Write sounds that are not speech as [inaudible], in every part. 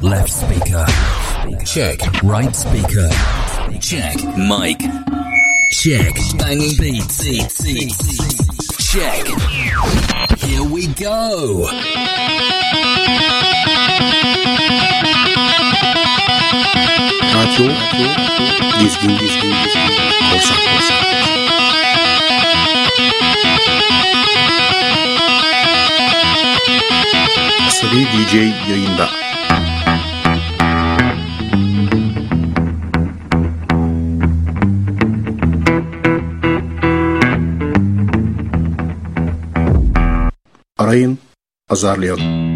Left speaker. Check. Right speaker. Check. Mic. Check. Banging beats. Check. Here we go. Radyo Dizgin Dizgin Dizgin Korsan Korsan Asabi DJ yayında Arayın, azarlayalım.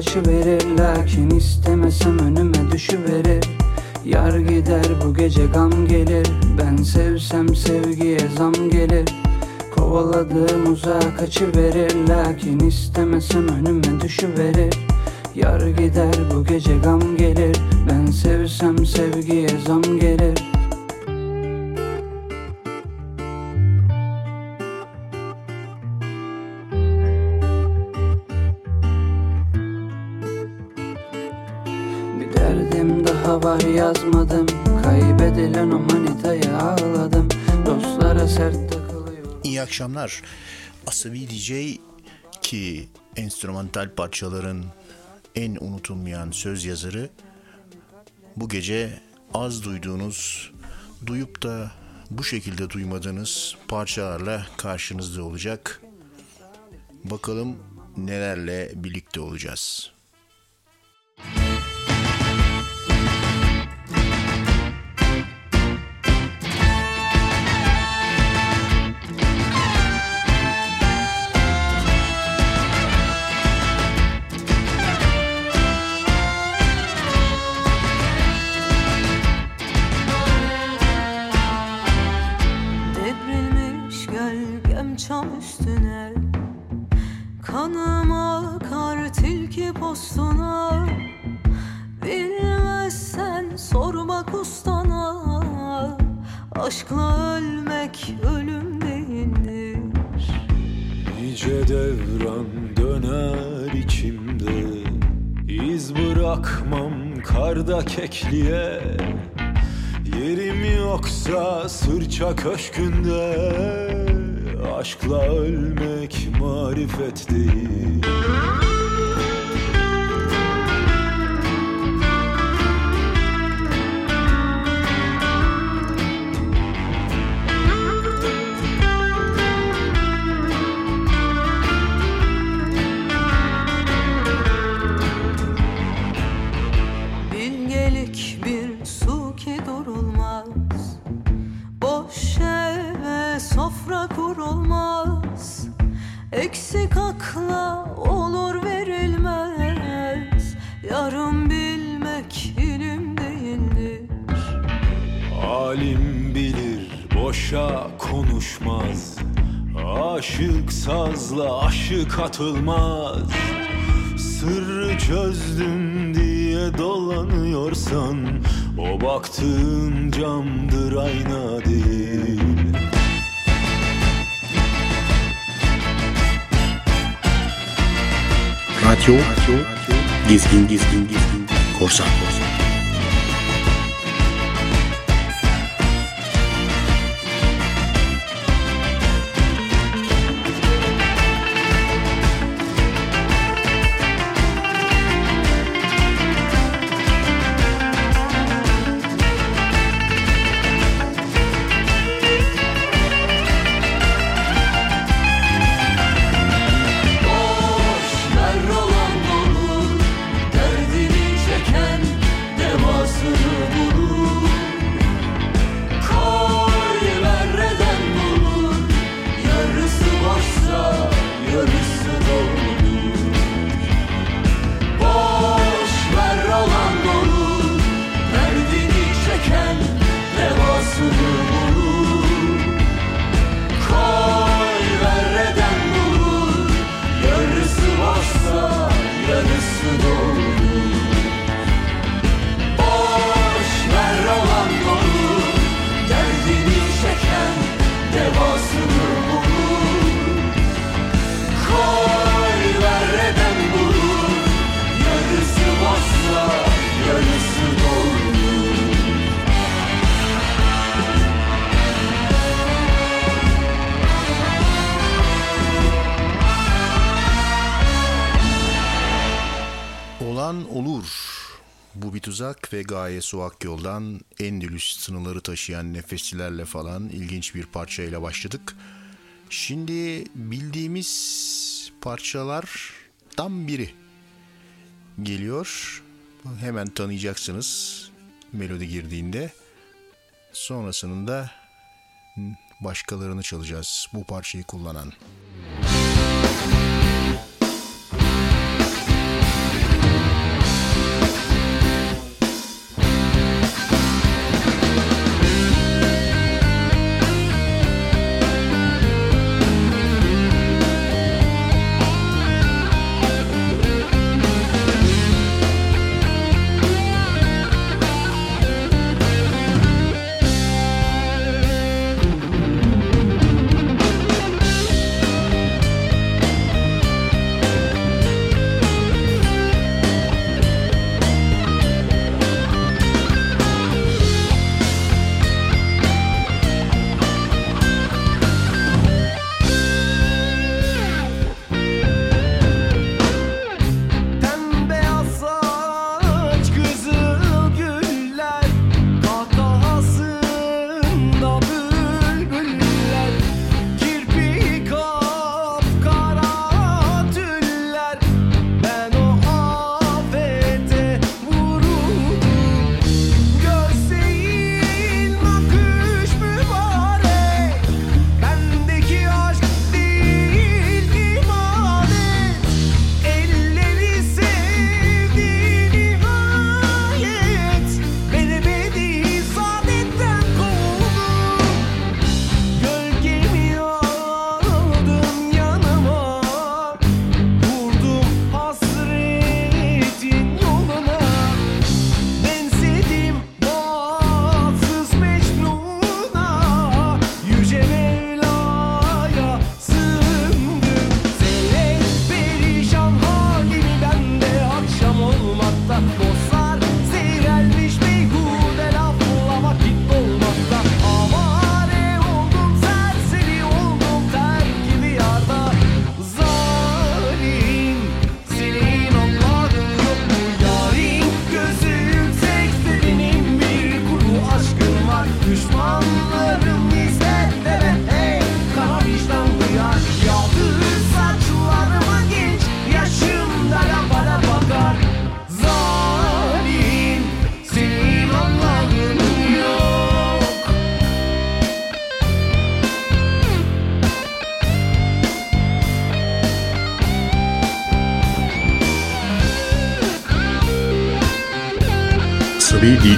Uzağa yazmadım Kaybedilen o ağladım Dostlara sert takılıyor İyi akşamlar. Asabi DJ ki enstrümantal parçaların en unutulmayan söz yazarı bu gece az duyduğunuz, duyup da bu şekilde duymadığınız parçalarla karşınızda olacak. Bakalım nelerle birlikte olacağız. Devrilmiş tilki postuna Bilmezsen sor bak ustana. Aşkla ölmek ölüm değildir. Nice devran döner içimde. İz bırakmam karda kekliğe. Yerim yoksa sırça köşkünde. Aşkla ölmek marifet değil Eksik akla olur verilmez. Yarım bilmek ilim değildir. Alim bilir boşa konuşmaz. Aşık sazla aşık atılmaz. Sırrı çözdüm diye dolanıyorsan O baktığın camdır ayna değil Radyo, Gezgin, Gezgin, Gezgin, Korsan, Tuzak ve gaye suak yoldan Endülüs sınırları taşıyan nefeslilerle falan ilginç bir parçayla başladık. Şimdi bildiğimiz parçalardan biri geliyor. Hemen tanıyacaksınız melodi girdiğinde. Sonrasında başkalarını çalacağız bu parçayı kullanan. Boş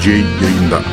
Tabii DJ yayında. Arayın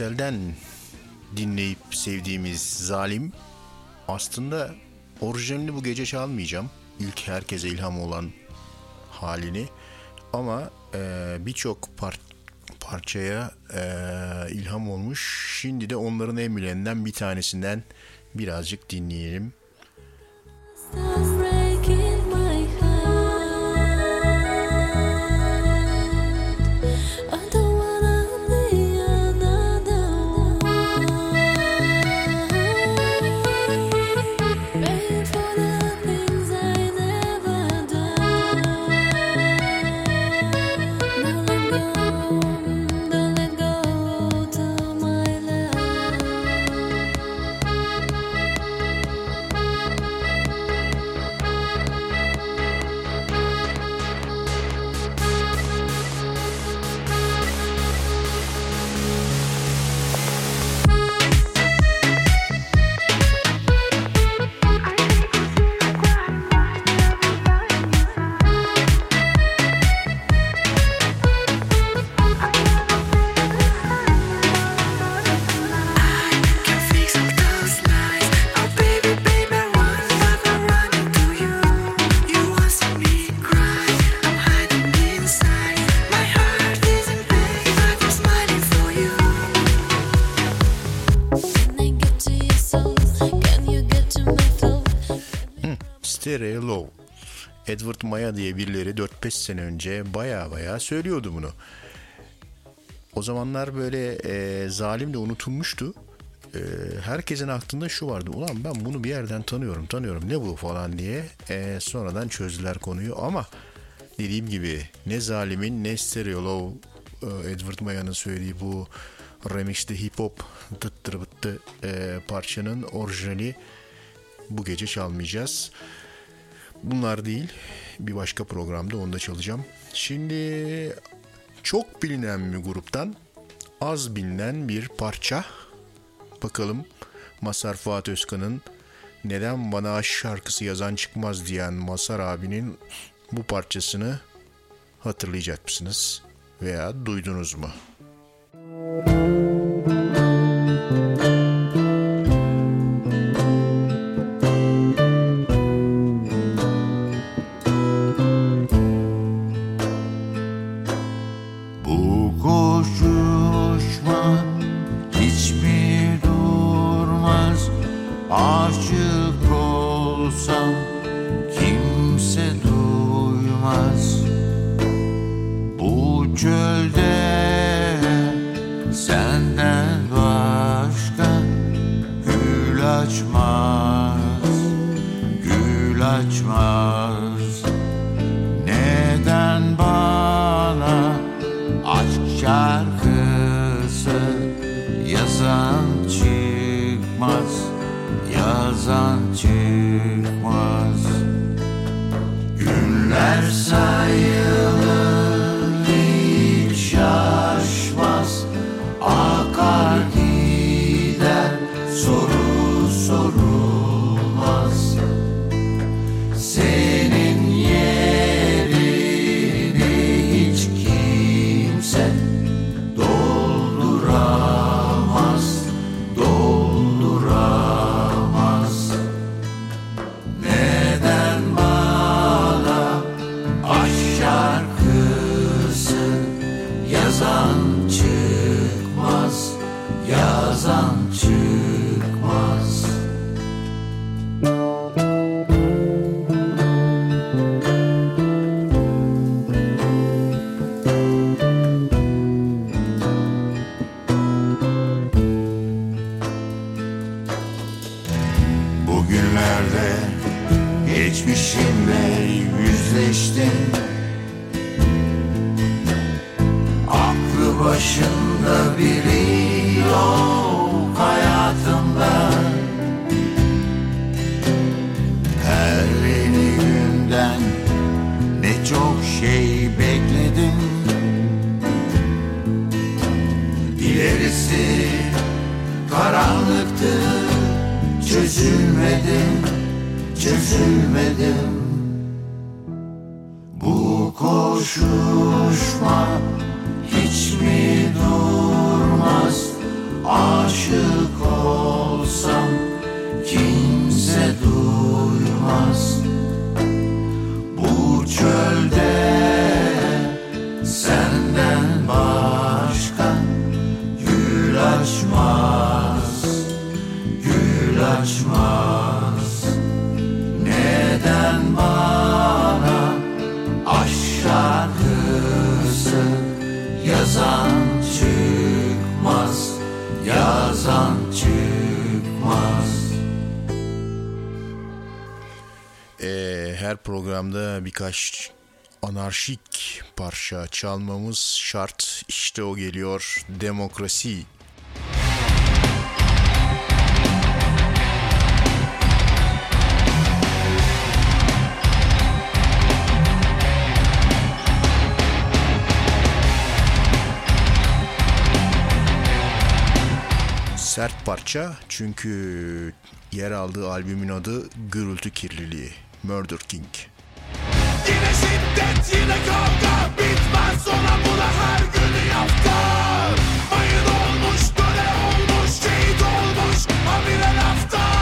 Yüksel'den dinleyip sevdiğimiz Zalim aslında orijinalini bu gece çalmayacağım. İlk herkese ilham olan halini ama e, birçok par- parçaya e, ilham olmuş. Şimdi de onların en bir tanesinden birazcık dinleyelim. Stars Edward Maya diye birileri 4-5 sene önce baya baya söylüyordu bunu. O zamanlar böyle e, zalim de unutulmuştu. E, herkesin aklında şu vardı. Ulan ben bunu bir yerden tanıyorum, tanıyorum. Ne bu falan diye. E, sonradan çözdüler konuyu ama dediğim gibi ne zalimin ne Stereo Low e, Edward Maya'nın söylediği bu remixte hip hop tıttır bıttı e, parçanın orijinali bu gece çalmayacağız. Bunlar değil. Bir başka programda onu da çalacağım. Şimdi çok bilinen bir gruptan az bilinen bir parça. Bakalım Masar Fuat Özkan'ın neden bana aşk şarkısı yazan çıkmaz diyen Masar abinin bu parçasını hatırlayacak mısınız? Veya duydunuz mu? Bu birkaç anarşik parça çalmamız şart. İşte o geliyor demokrasi. Sert parça çünkü yer aldığı albümün adı Gürültü Kirliliği, Murder King. Yine şiddet yine kavga. Bitmez ona buna her gün yafta. Mayın olmuş böyle olmuş şehit olmuş. Habire lafta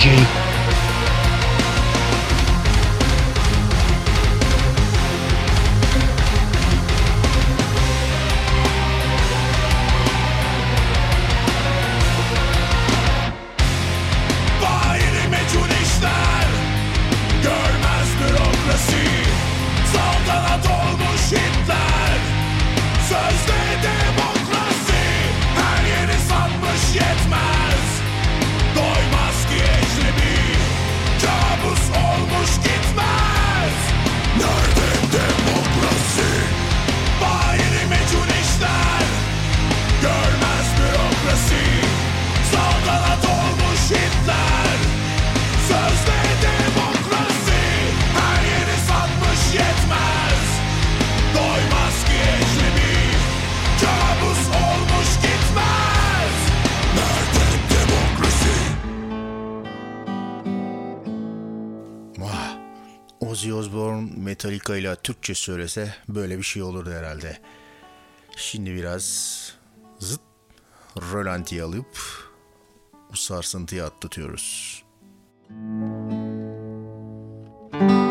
Asabi Ozzy Osbourne Metallica ile Türkçe söylese böyle bir şey olurdu herhalde. Şimdi biraz zıt rölantiye alıp bu sarsıntıyı atlatıyoruz. Radyo,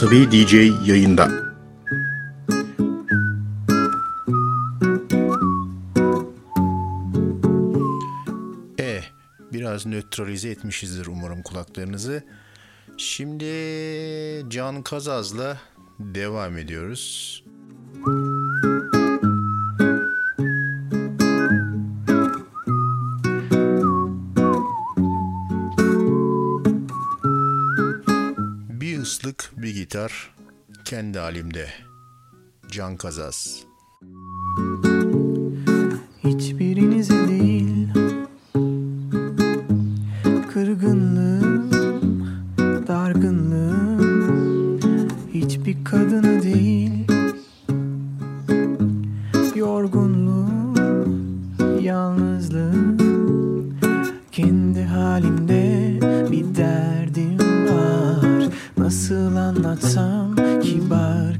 Asabi DJ yayında. E biraz nötralize etmişizdir umarım kulaklarınızı. Şimdi Can Kazaz'la devam ediyoruz. Bir gitar kendi halimde. Can Kazaz. Hiçbirinize değil Kırgınlığım, dargınlığım Hiçbir kadına değil Yorgunluğum, yalnızlığım Kendi halimde Some, sam kibar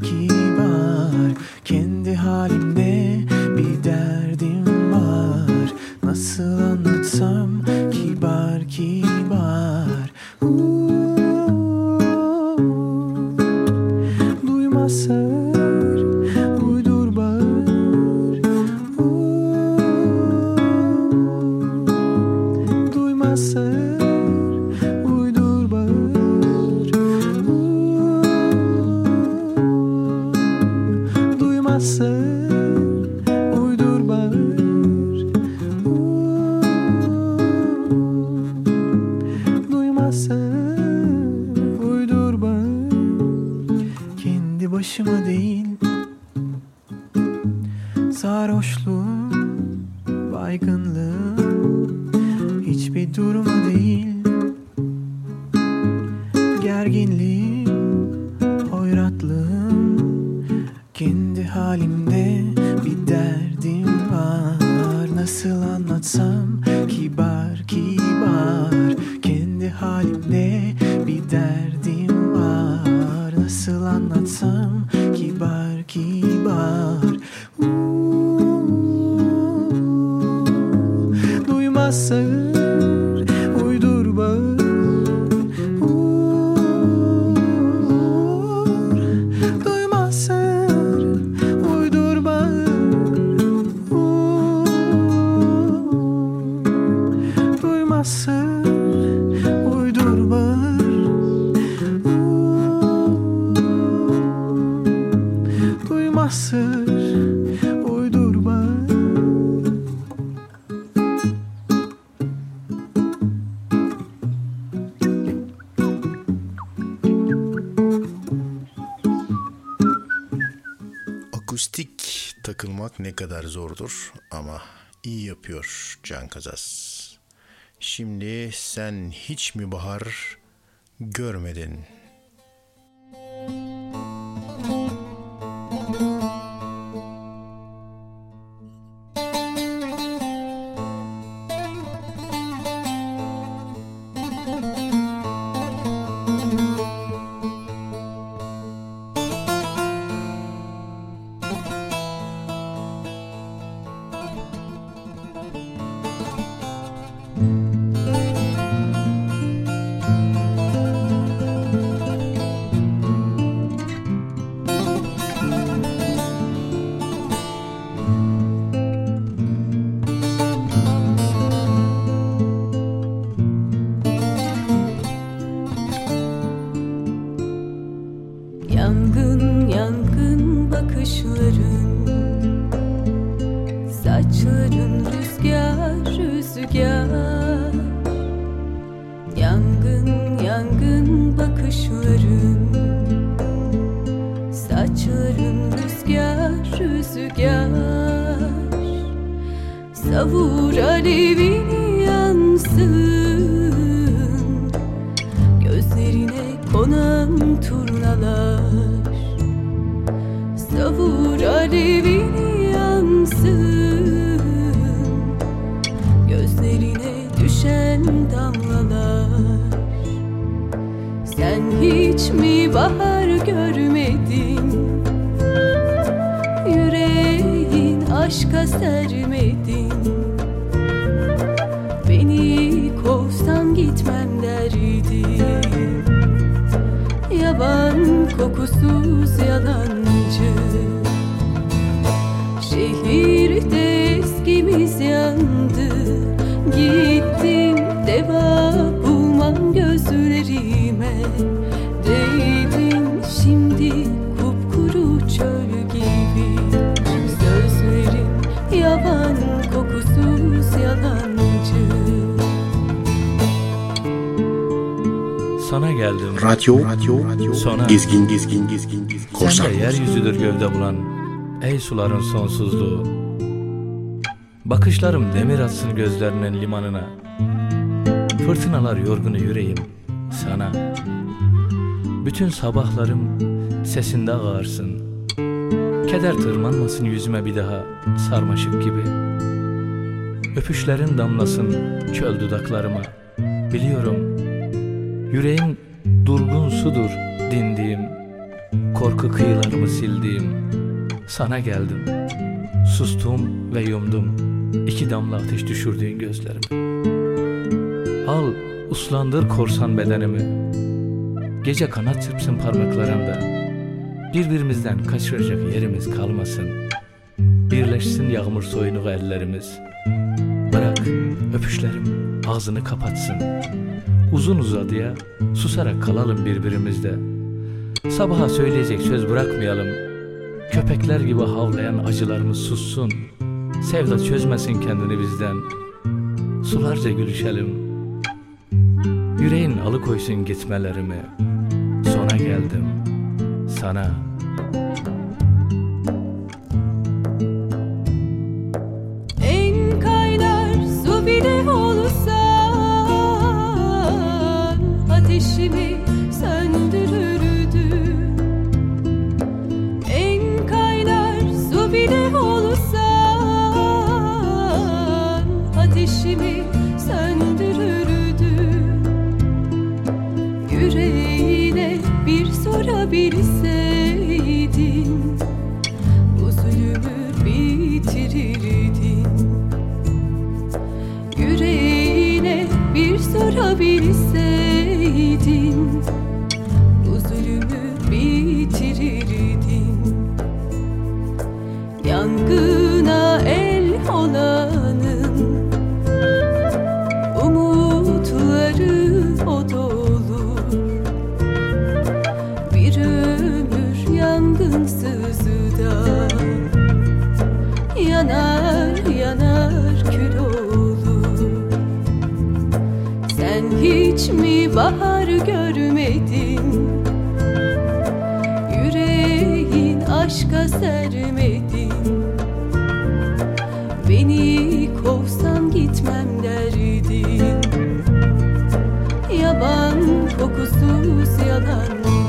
zordur ama iyi yapıyor Can Kazas. Şimdi sen hiç mi bahar görmedin? Alevini yansın. Gözlerine düşen damlalar. Sen hiç mi bahar görmedin? Yüreğin aşka sermedin? Beni kovsan gitmem derdim Yaban kokusuz yalancı Şehirde eskimiz yandı Gittim deva bulmam gözlerime Değdin şimdi kupkuru çöl gibi Sözlerin yaban kokusuz yalancı Sana geldim. Radyo, radyo, Sona. gezgin, gezgin, gezgin, gezgin. Sen Korsan, de yeryüzüdür gövde bulan Ey suların sonsuzluğu Bakışlarım demir atsın gözlerinin limanına. Fırtınalar yorgunu yüreğim sana. Bütün sabahlarım sesinde ağarsın. Keder tırmanmasın yüzüme bir daha sarmaşık gibi. Öpüşlerin damlasın çöl dudaklarıma. Biliyorum yüreğin durgun sudur dindiğim. Korku kıyılarımı sildiğim Sana geldim. Sustum ve yumdum. İki damla ateş düşürdüğün gözlerimi. Al uslandır korsan bedenimi. Gece kanat çırpsın parmaklarında Birbirimizden kaçıracak yerimiz kalmasın. Birleşsin yağmur soyunuğu ellerimiz. Bırak öpüşlerim ağzını kapatsın. Uzun uzadıya susarak kalalım birbirimizde. Sabaha söyleyecek söz bırakmayalım Köpekler gibi havlayan acılarımız sussun. Sevda çözmesin kendini bizden. Sularca gülüşelim. Yüreğin alıkoysun gitmelerimi. Sona geldim. Sana sorabilseydin Bu zulümü bitirirdin. Yüreğine bir sorabilseydin kokusuz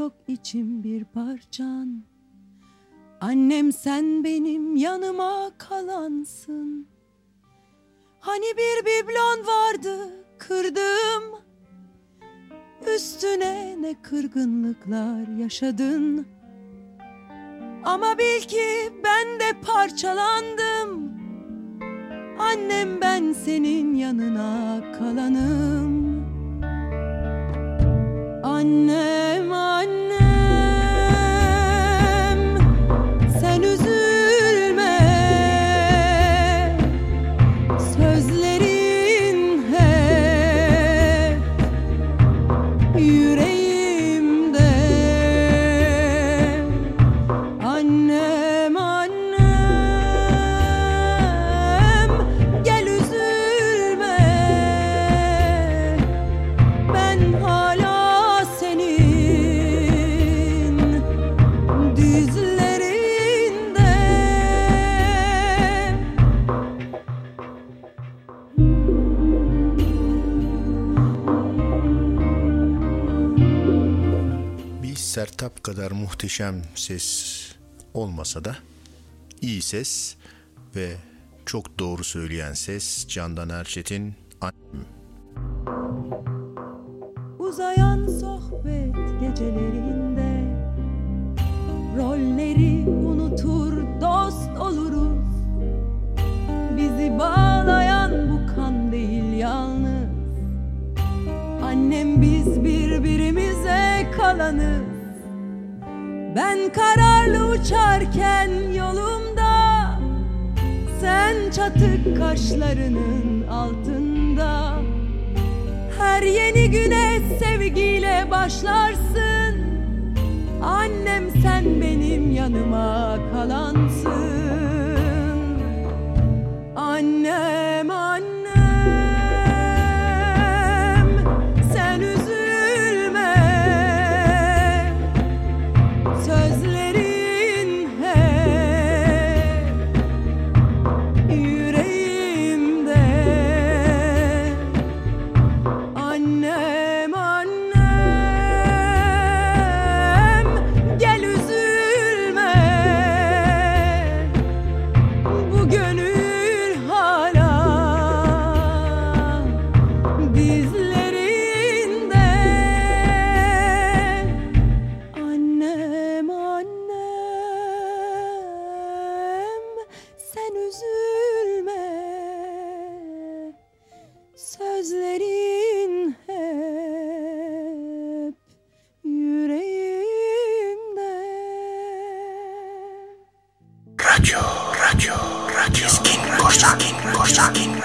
çok içim bir parçan. Annem sen benim yanıma kalansın. Hani bir biblon vardı kırdım Üstüne ne kırgınlıklar yaşadın. Ama bil ki ben de parçalandım. Annem ben senin yanına kalanım Annem annem Sertap kadar muhteşem ses olmasa da iyi ses ve çok doğru söyleyen ses Candan Erçetin Annem. Uzayan sohbet gecelerinde Rolleri unutur dost oluruz. Bizi bağlayan bu kan değil yalnız. Annem biz birbirimize kalanız Ben kararlı uçarken yolumda Sen çatık kaşlarının altında. Her yeni güne sevgiyle başlarsın Annem sen benim yanıma kalansın. Annem annem shocking.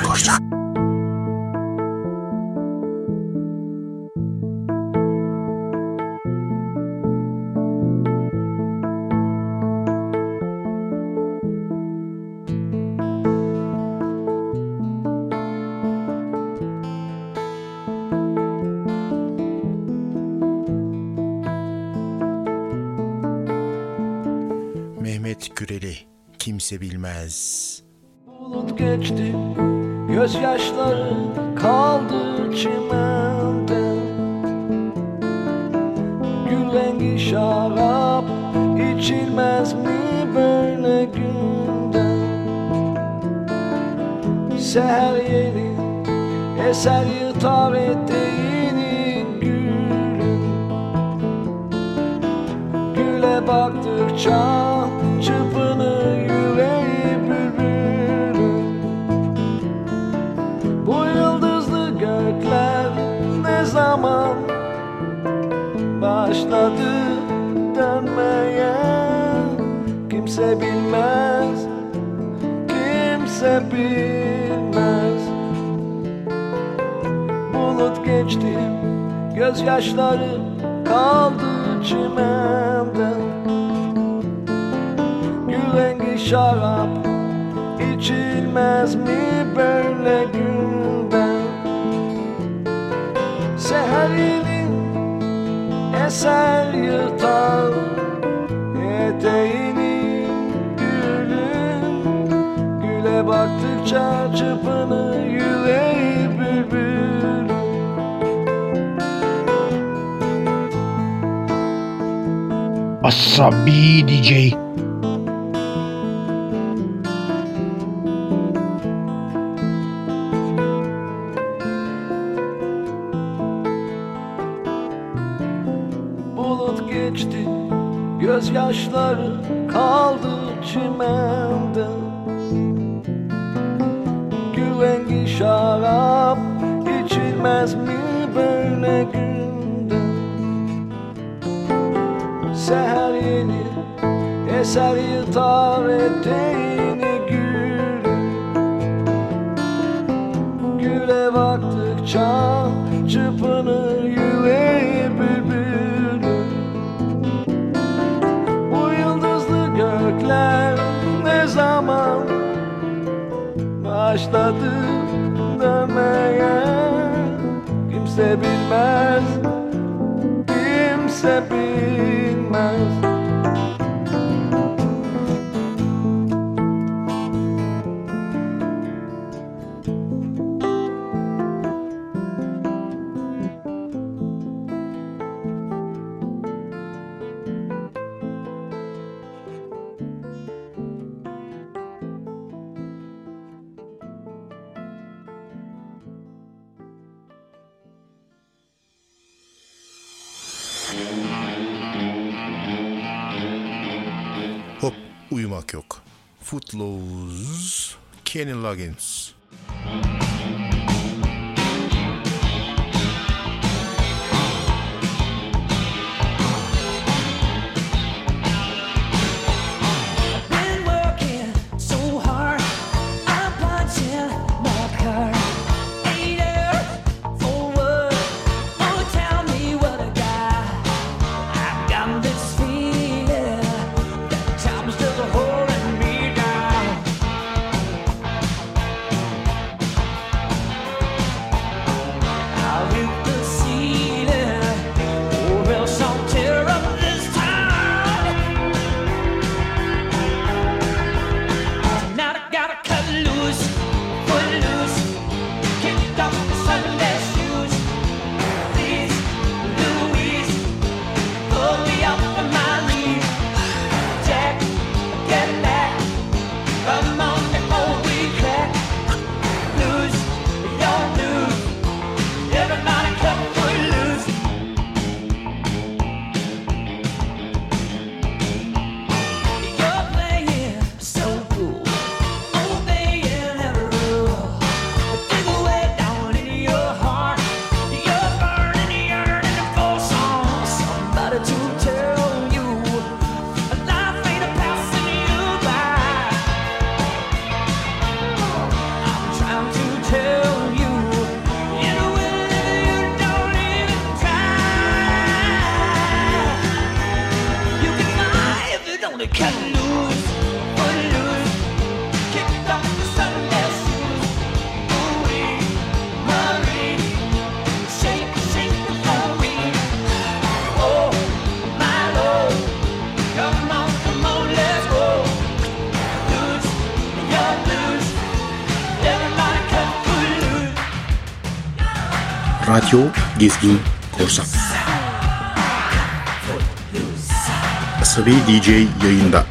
Gezgin Korsan. Asabi DJ yayında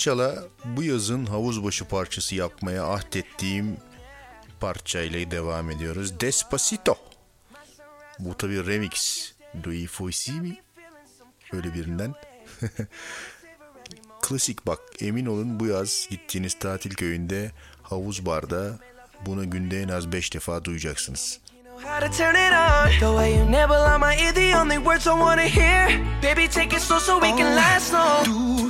Çala bu yazın havuzbaşı parçası yapmaya ahdettiğim parçayla devam ediyoruz. Despacito. Bu tabi remix. Louis Fossey mi? Öyle birinden. [laughs] Klasik bak emin olun bu yaz gittiğiniz tatil köyünde havuz barda bunu günde en az 5 defa duyacaksınız. How to turn it on. The way you nibble on my ear, the only words I wanna hear. Baby, take it slow so we can last long.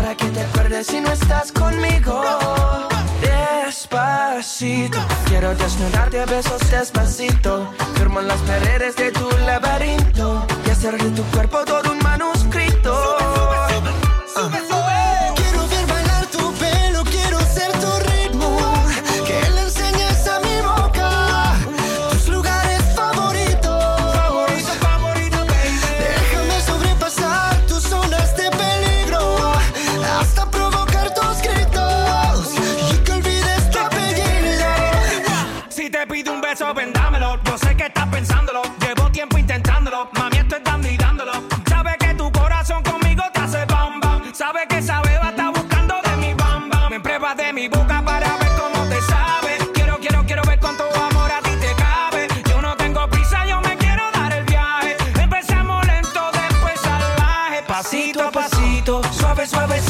Para que te acuerdes si no estás conmigo. Despacito, quiero desnudarte a besos despacito. Firmo las paredes de tu laberinto. Y hacer de tu cuerpo todo un suave,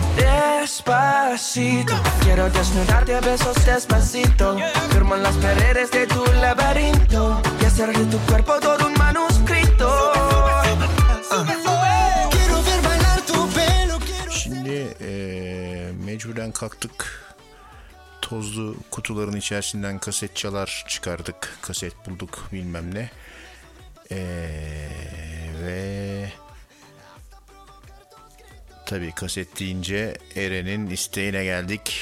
Despacito, quiero desnudarte a besos despacito. Firmo en las paredes de tu laberinto. Y hacer de tu cuerpo todo un manuscrito. Quiero ver bailar tu pelo, quiero Şimdi eee, mecburen kalktık. Tozlu kutuların içerisinden kaset çalar çıkardık. Kaset bulduk bilmem ne. Eee, ve Tabi kaset deyince Eren'in isteğine geldik.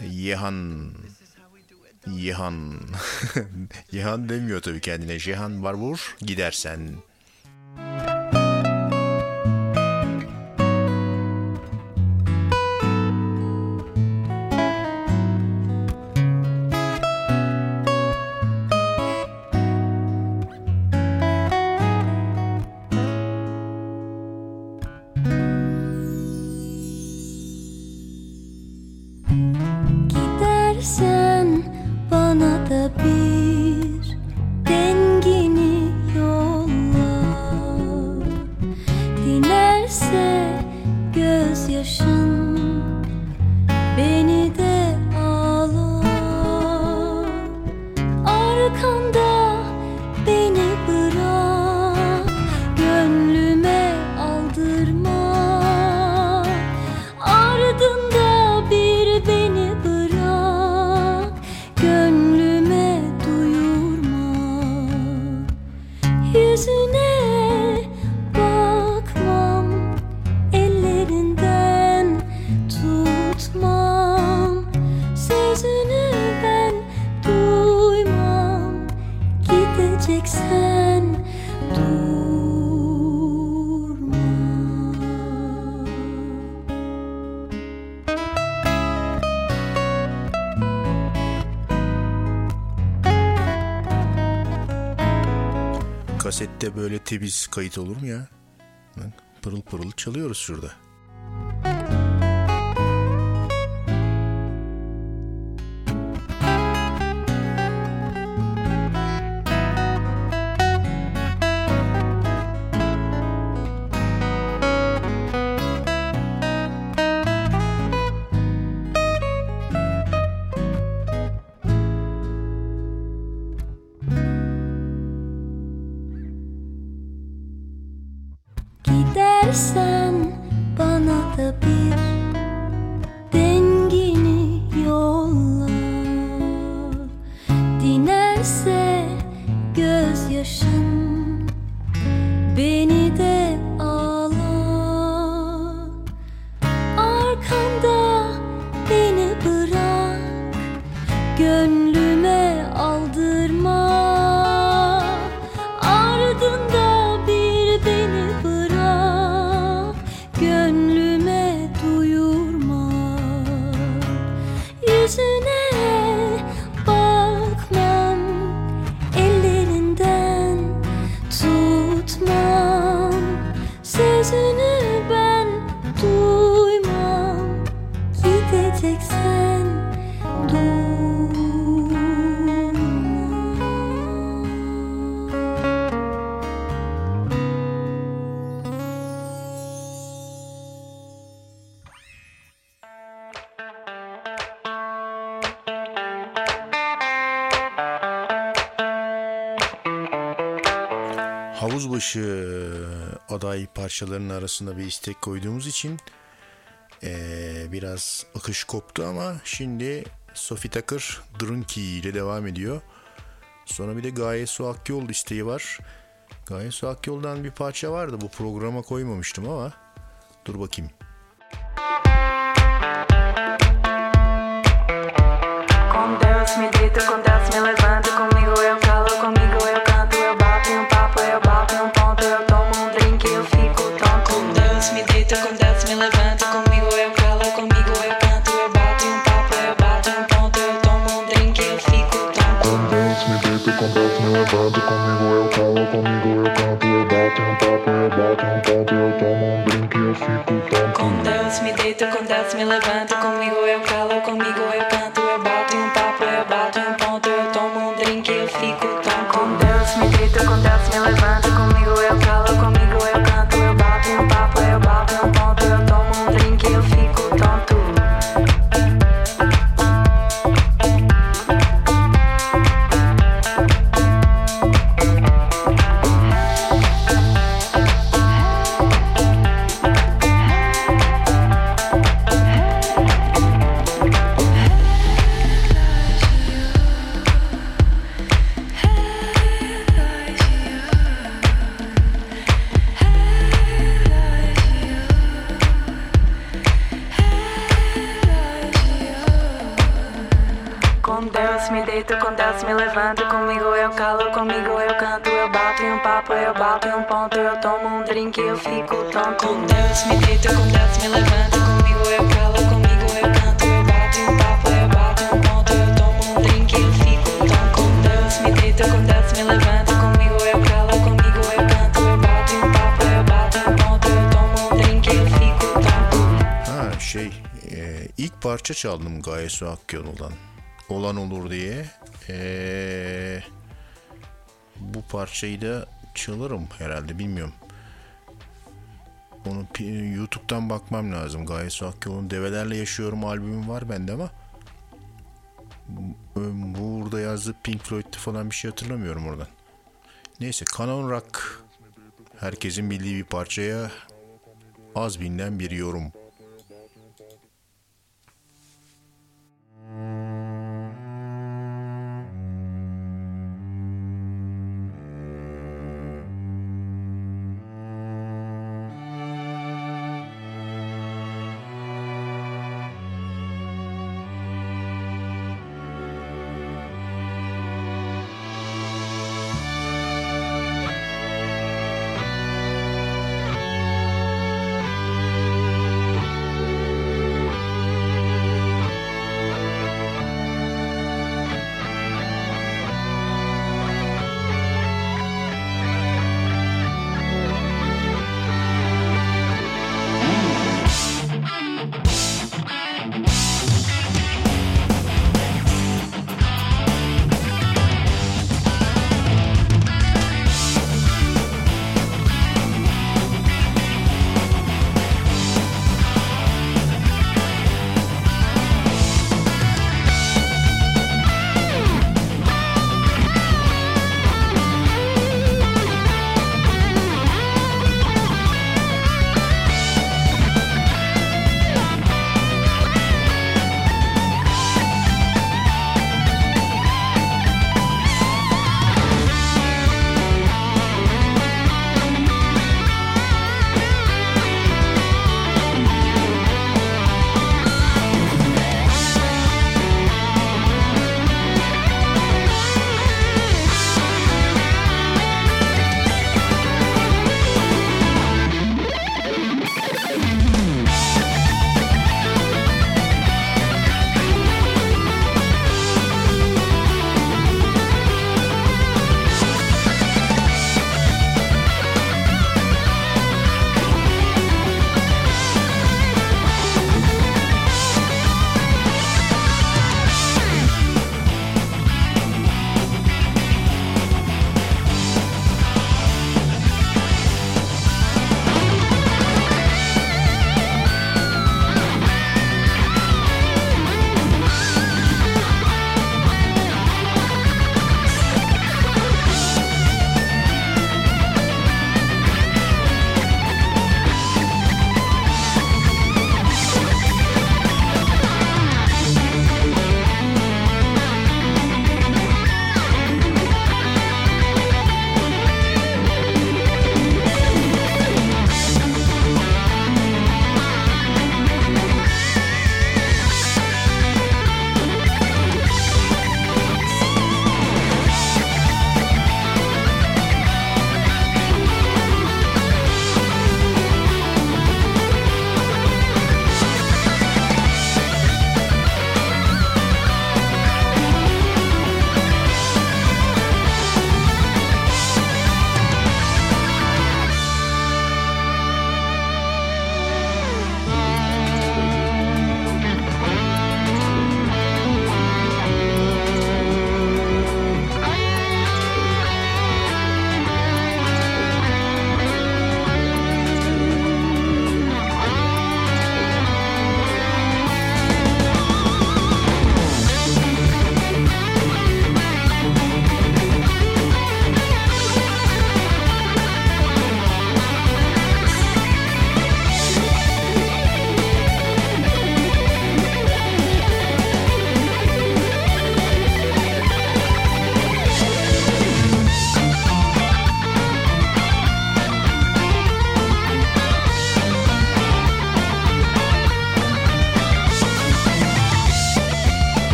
Yehan Yehan [laughs] Yehan demiyor tabii kendine. Jehan var vur gidersen. böyle temiz kayıt olur mu ya? Pırıl pırıl çalıyoruz şurada. parçaların arasında bir istek koyduğumuz için ee, biraz akış koptu ama şimdi Sophie Tucker Drunky ile devam ediyor. Sonra bir de Gaye Su Akyol isteği var. Gaye Su Akyol'dan bir parça vardı bu programa koymamıştım ama dur bakayım. Con Deus me deito, com Deus me. canto comigo, eu falo comigo, eu canto, eu bato um papo, eu bato um ponto, eu tomo um brinco e eu fico tonto. Com Deus me deito, com Deus me levanto, comigo eu falo, comigo eu um papo, eu bato um ponto, eu tomo um drink, eu fico tonto. Com Deus, me deito com Deus, me levanto comigo, eu calo comigo, eu canto, eu bato um papo, eu bato um ponto, eu tomo um drink, eu fico tonto. Com Deus, me deito com Deus, me levanto comigo, eu calo comigo, eu canto, eu bato um papo, eu bato um ponto, eu tomo um drink, eu fico tonto. Ha şey e, ilk parça çaldım Gaye Su Akyol'dan. Olan olur diye. E, bu parçayı da çalarım herhalde bilmiyorum. Onu YouTube'dan bakmam lazım. Gaye Su Akyol'un Develerle Yaşıyorum albümü var bende ama bu- burada yazdığı Pink Floyd'tu falan bir şey hatırlamıyorum oradan. Neyse Canon Rock herkesin bildiği bir parçaya az bilinen bir yorum. Thank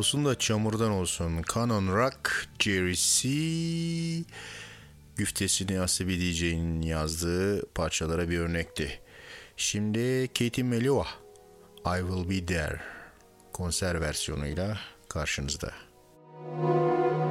olsun da çamurdan olsun. Canon Rock, Jerry C. Güftesini Asibi DJ'nin yazdığı parçalara bir örnekti. Şimdi Katie Melua, I Will Be There konser versiyonuyla karşınızda. Müzik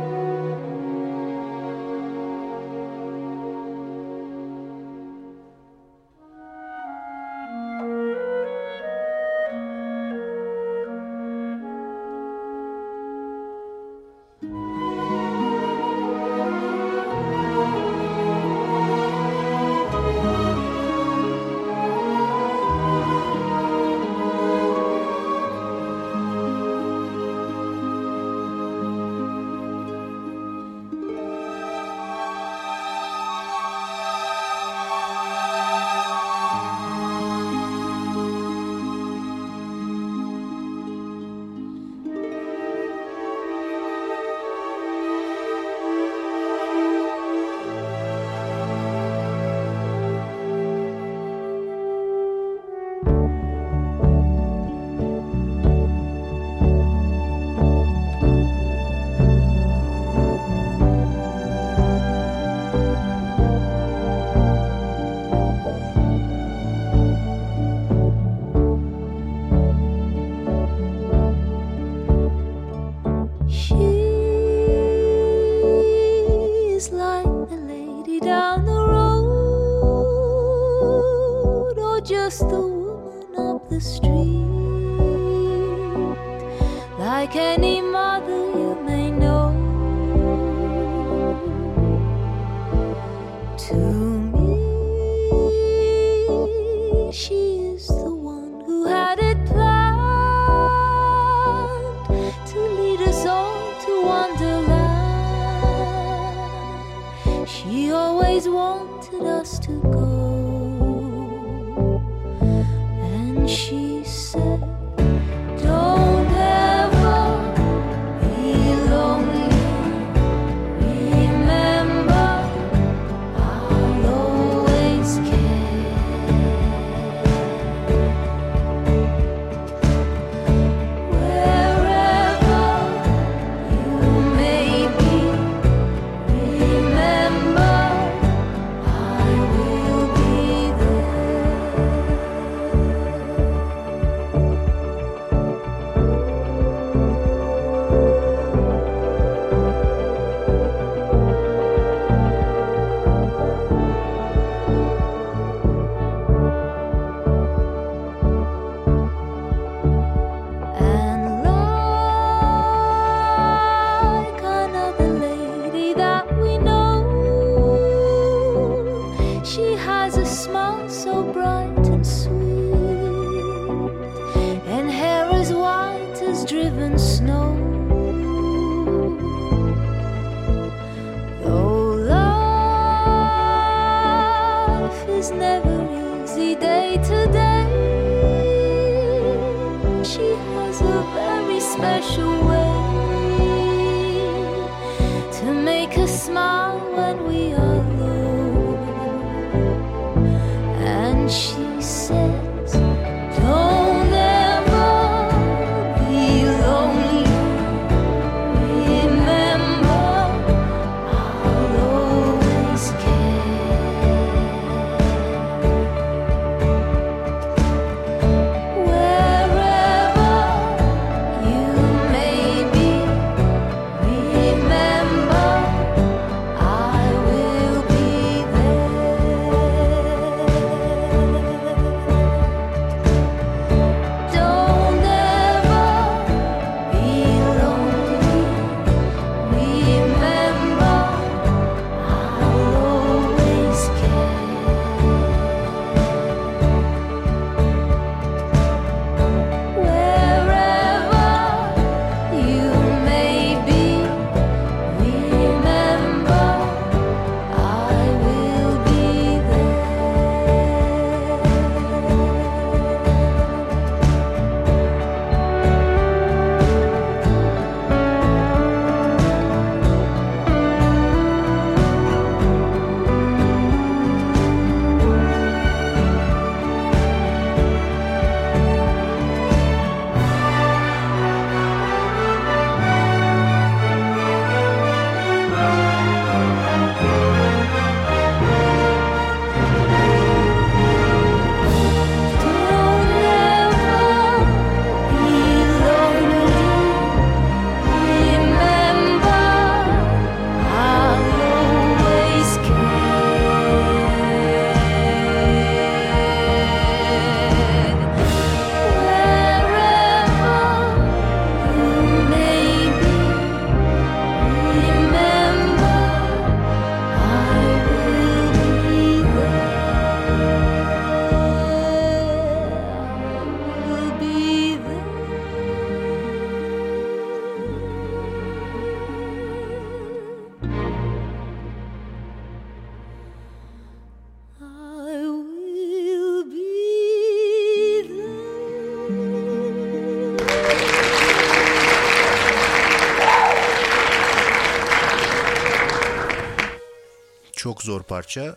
Çok zor parça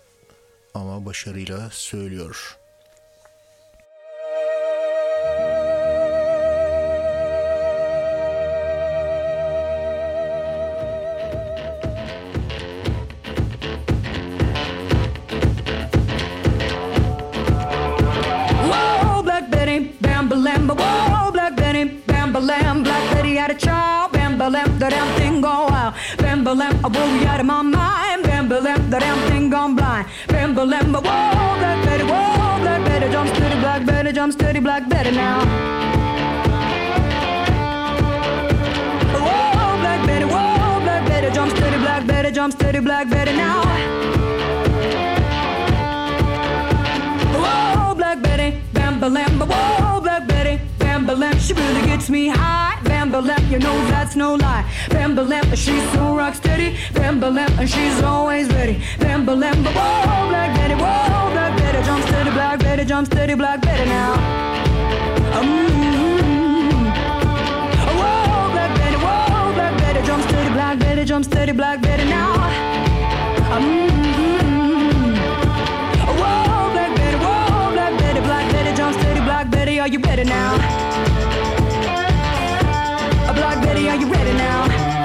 ama başarıyla söylüyor. Whoa, Black Betty had a child, bam balam, the damn thing go wild, bam balam, I mom's dirty block better now. Whoa, black better, whoa, black better, jump steady, black better, jumps dirty black better now. Whoa, black Betty, bamba lamba, whoa, black Betty, bamba lamb, she really gets me high. Bamba lamb, you know that's no lie. Bamba lamb, she's so rock steady. Bamba lamb, and she's always ready. Bamba lamb, whoa, black Betty, whoa, black Betty, jump steady, black Betty, jump steady, Black Betty now. Mm. Whoa, Black Betty, whoa, Black Betty, jump steady, Black Betty, jump steady, Black Betty now. Mm. Whoa, Black Betty, whoa, Black Betty, Black Betty, jump steady, Black Betty, are you ready now? Uh, Black Betty, are you ready now?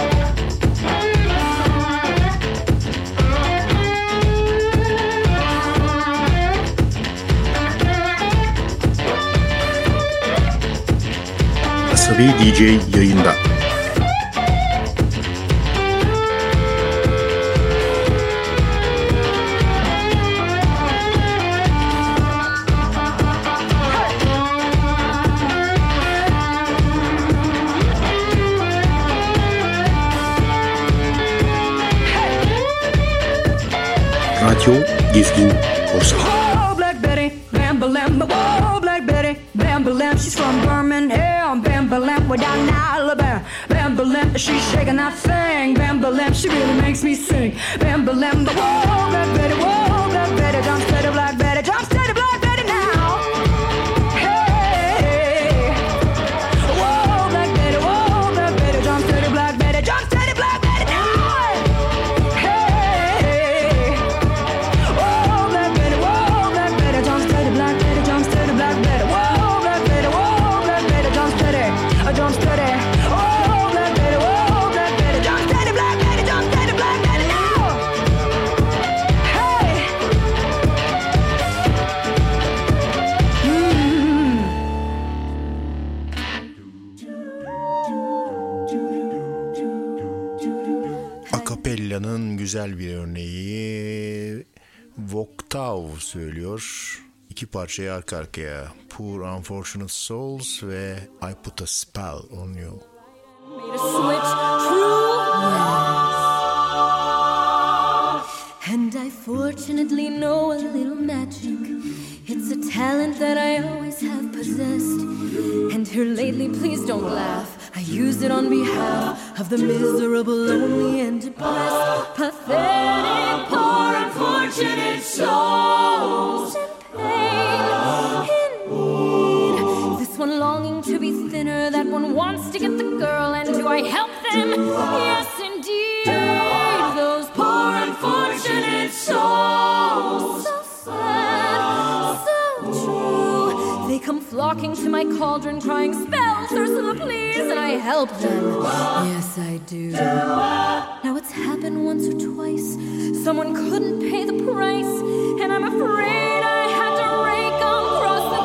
Asabi DJ yayında. She's from Birmingham, bam balam, we're down in Alabama, bam she's shaking that thing, bam she really makes me sing, bam Betty, whoa, güzel bir örneği Voktav söylüyor. İki parçayı arka arkaya. Poor Unfortunate Souls ve I Put a Spell on You. and i fortunately know a little magic it's a talent that i always have possessed and here lately please don't laugh i use it on behalf of the miserable lonely and depressed pathetic poor unfortunate souls this one longing to be thinner, that one wants to get the girl, and do I help them? Yes, indeed. Those poor unfortunate souls. So sad, come flocking to my cauldron, crying, Spells, Ursula, please, and I help them. Yes, I do. Now it's happened once or twice. Someone couldn't pay the price, and I'm afraid I had to rake across the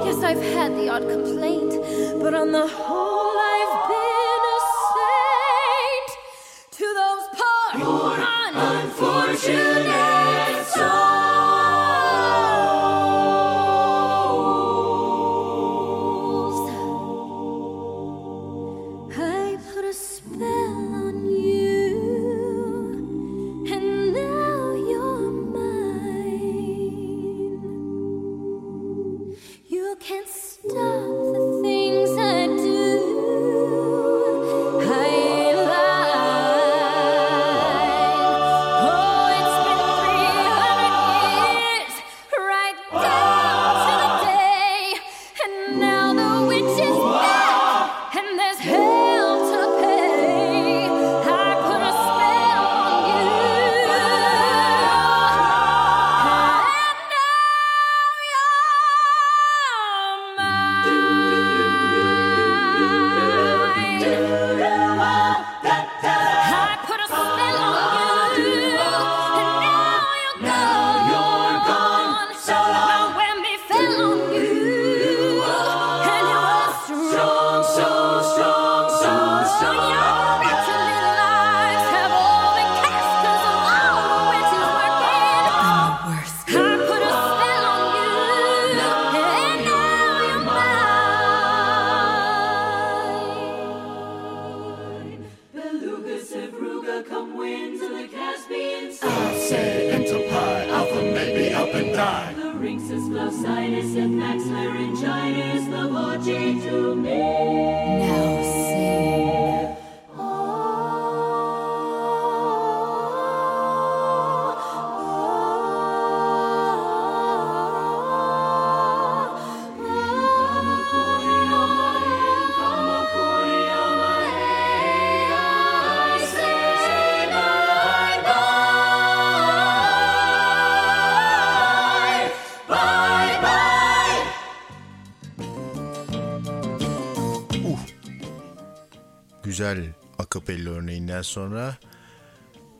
coals. Yes, I've had the odd complaint, but on the whole, side. The ring says glossitis and max laryngitis. The logic to me. Now akapella örneğinden sonra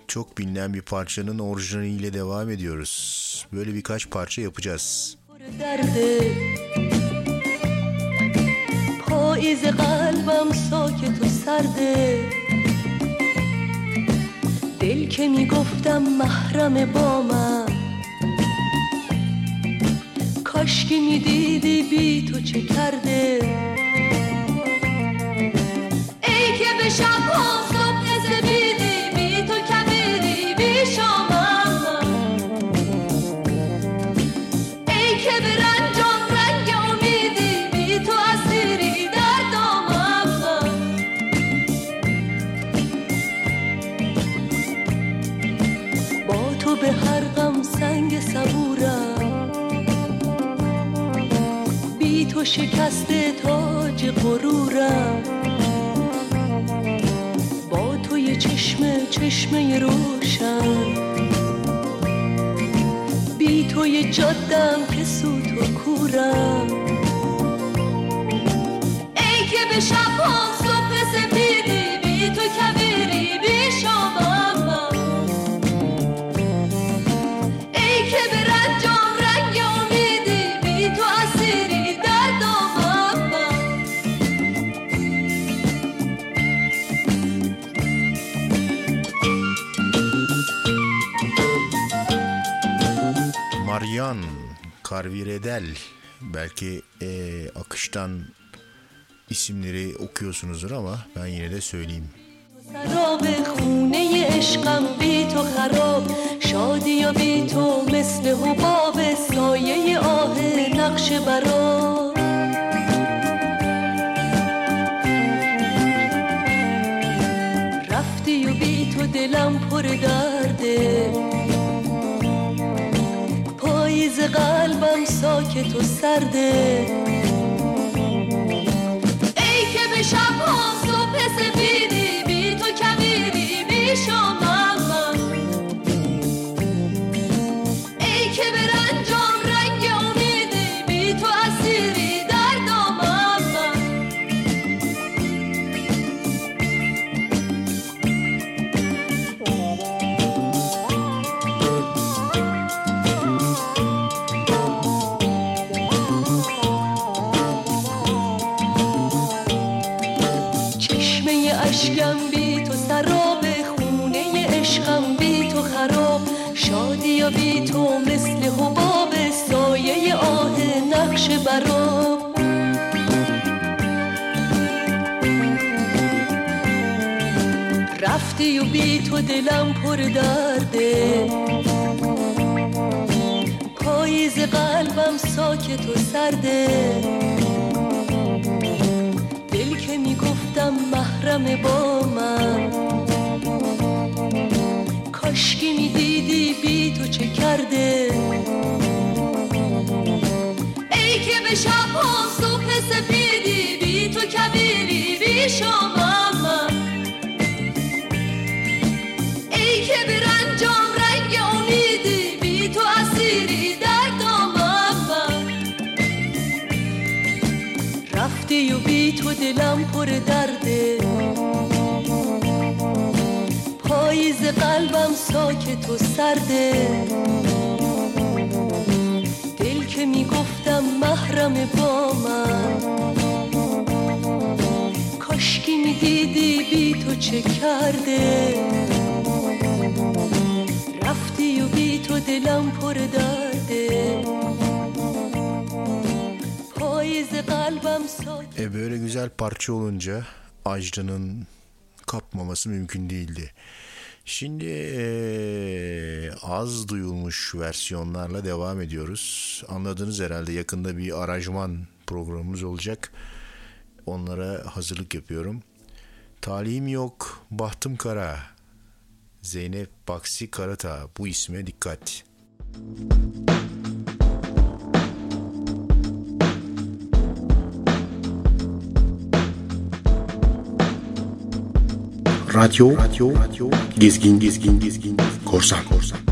çok bilinen bir parçanın orijinaliyle devam ediyoruz. Böyle birkaç parça yapacağız. درده پاییز قلبم ساکت و سرده دل که میگفتم محرم بامم کاشکی میدیدی بی تو چه کرده شکست تاج غرورم. با تو یه چشمه چشمه روشن. بی تو یه جادم که سوت و کورم. ای که به Marian Carviredel belki eee, akıştan isimleri okuyorsunuzdur ama ben yine de söyleyeyim. سراب خونه عشقم بی تو خراب شادی و بی تو مثل حباب سایه آه نقش برا رفتی و بی تو دلم پر درده پاییز قلبم ساکت و سرده. ای که به شب ها صبح سپیدی بی تو کبیری بی شامم تو دلم پر درده. پاییز قلبم ساکت و سرده. دل که می‌گفتم محرم با من. کاشکی می‌دیدی بی تو چه کرده. ای که به شب ها صبح سپیدی بی تو کبیری بی شامم و بی تو دلم پر درده پاییز قلبم ساکت و سرده دل که می‌گفتم محرم با من. کاشکی می‌دیدی بی تو چه کرده. رفتی و بی تو دلم پر درده E böyle güzel parça olunca Ajda'nın kapmaması mümkün değildi. Şimdi eee, az duyulmuş versiyonlarla devam ediyoruz. Anladınız herhalde yakında bir aranjman programımız olacak. Onlara hazırlık yapıyorum. Talihim yok, bahtım kara. Zeynep Baksi Karata bu isme dikkat. Radyo, radyo, radyo, gezgin, gezgin, gezgin, korsan, korsan.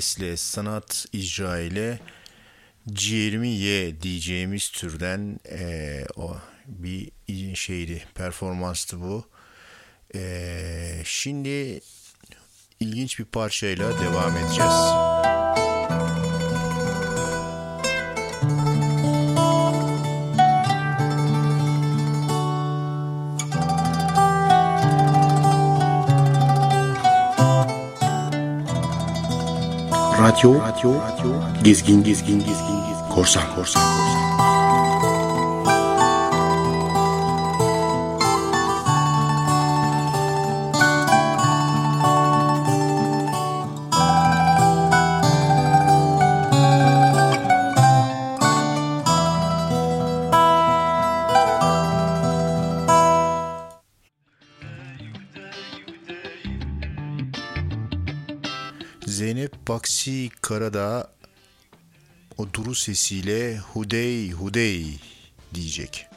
Sesle sanat icra ile ciğerimi ye diyeceğimiz türden eee, o bir şeydi performanstı bu. Eee, şimdi ilginç bir parçayla devam edeceğiz. Radyo, radyo, gezgin, gezgin, gezgin, gezgin, korsan, korsan, korsan. Baksi Karadağ o duru sesiyle Hudey Hudey diyecek.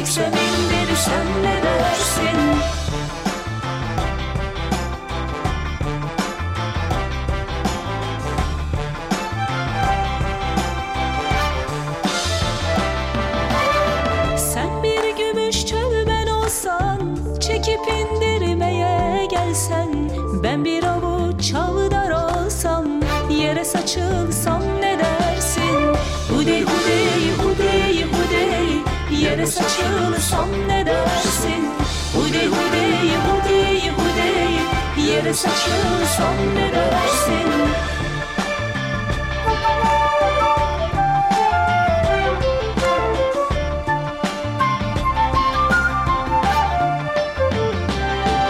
Çeksem indirsem ne dersin Sen bir gümüş çölmen olsan Çekip indirmeye gelsen Ben bir avuç çavdar olsam Yere saçılsam Yere saçılsam ne dersin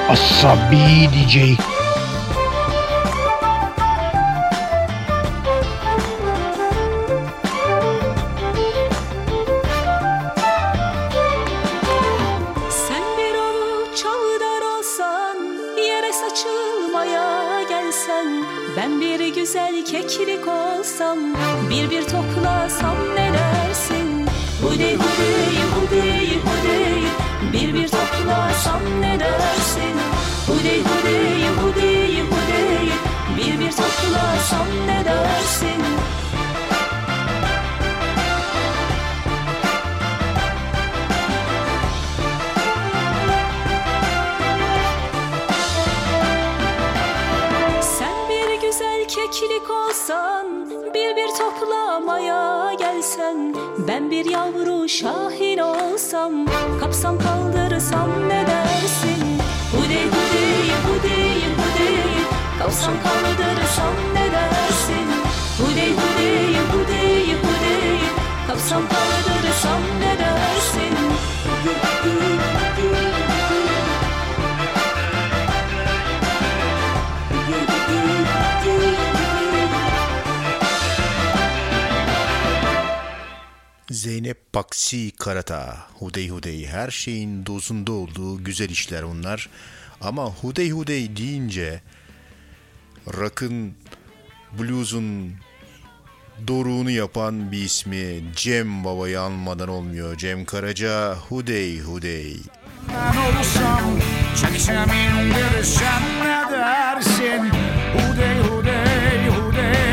Asabi DJ. Kapsam kaldırırsam ne dersin? Hudey hudey hudey hudey Kapsam kaldırırsam ne dersin? Zeynep Baksi Karata, Hudey Hudey her şeyin dozunda olduğu güzel işler onlar. Ama Hudey Hudey deyince rock'ın, blues'un doruğunu yapan bir ismi Cem Baba'yı anmadan olmuyor. Cem Karaca, Hudey Hudey. Ben olsam çeksem indirsem ne dersin? Hudey hudey hudey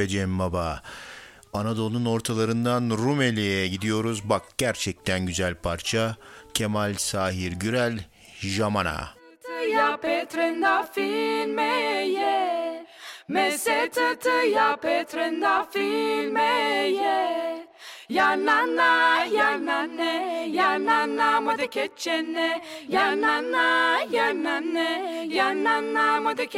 be Cem Baba. Anadolu'nun ortalarından Rumeli'ye gidiyoruz. Bak gerçekten güzel parça. Kemal Sahir Gürel, Jamana. Tăia pe trandafir meie Mesetă tăia pe trandafir Ya na ya na ya na na mă Ya na ya na ya na na mă de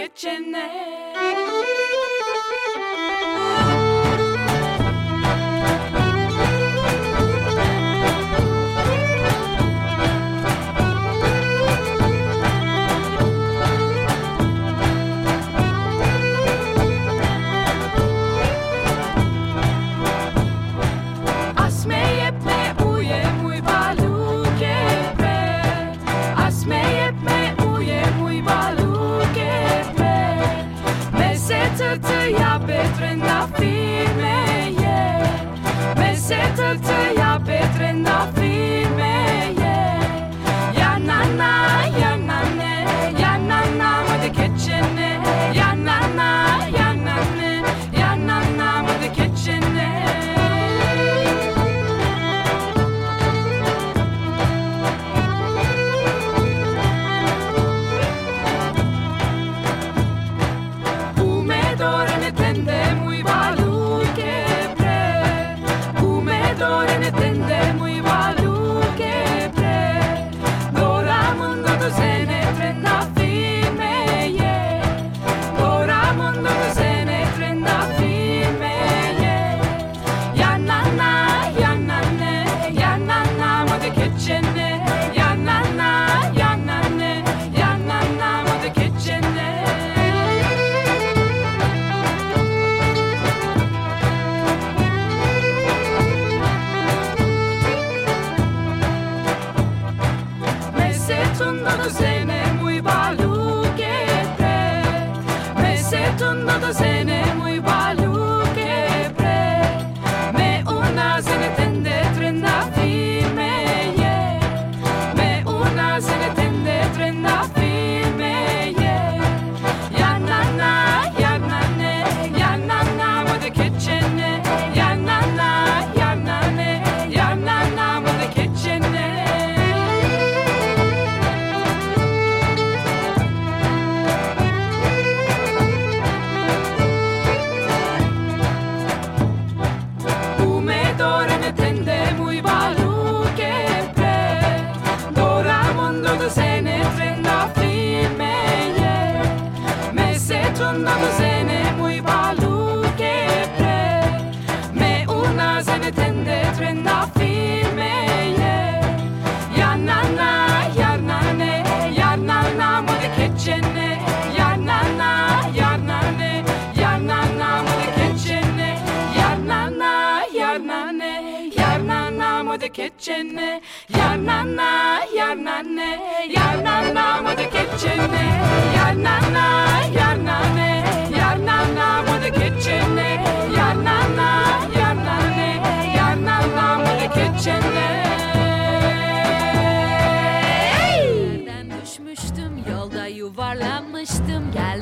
na, yar na ne, yar na na with the kitchen.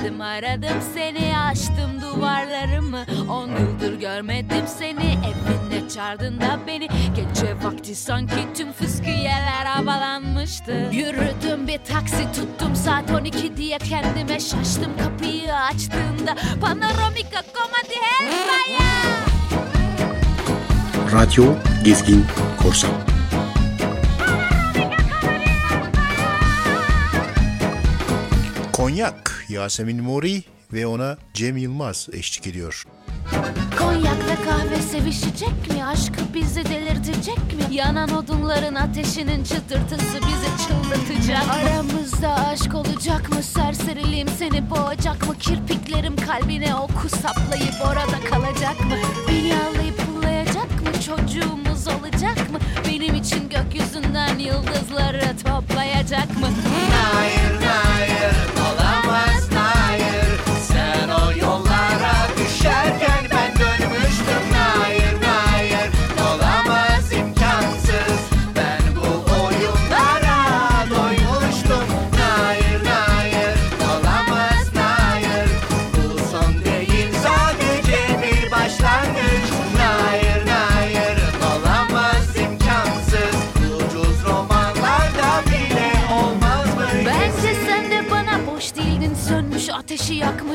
geldim aradım seni açtım duvarlarımı. On yıldır görmedim seni evine çağırdın da beni. Gece vakti sanki tüm fıskiyeler havalanmıştı. Yürüdüm bir taksi tuttum saat 12 diye kendime şaştım. Kapıyı açtığımda panoramika komadi helvaya Radyo Gezgin Korsan. Konyak. Yasemin Mori ve ona Cem Yılmaz eşlik ediyor. Konyak'ta kahve sevişecek mi? Aşkı bizi delirtecek mi? Yanan odunların ateşinin çıtırtısı bizi çıldırtacak mı? Aramızda aşk olacak mı? Serseriliğim seni boğacak mı? Kirpiklerim kalbine oku saplayıp orada kalacak mı? Beni ağlayıp pullayacak mı? Çocuğumuz olacak mı? Benim için gökyüzünden yıldızları toplayacak mı? Hayır, hayır.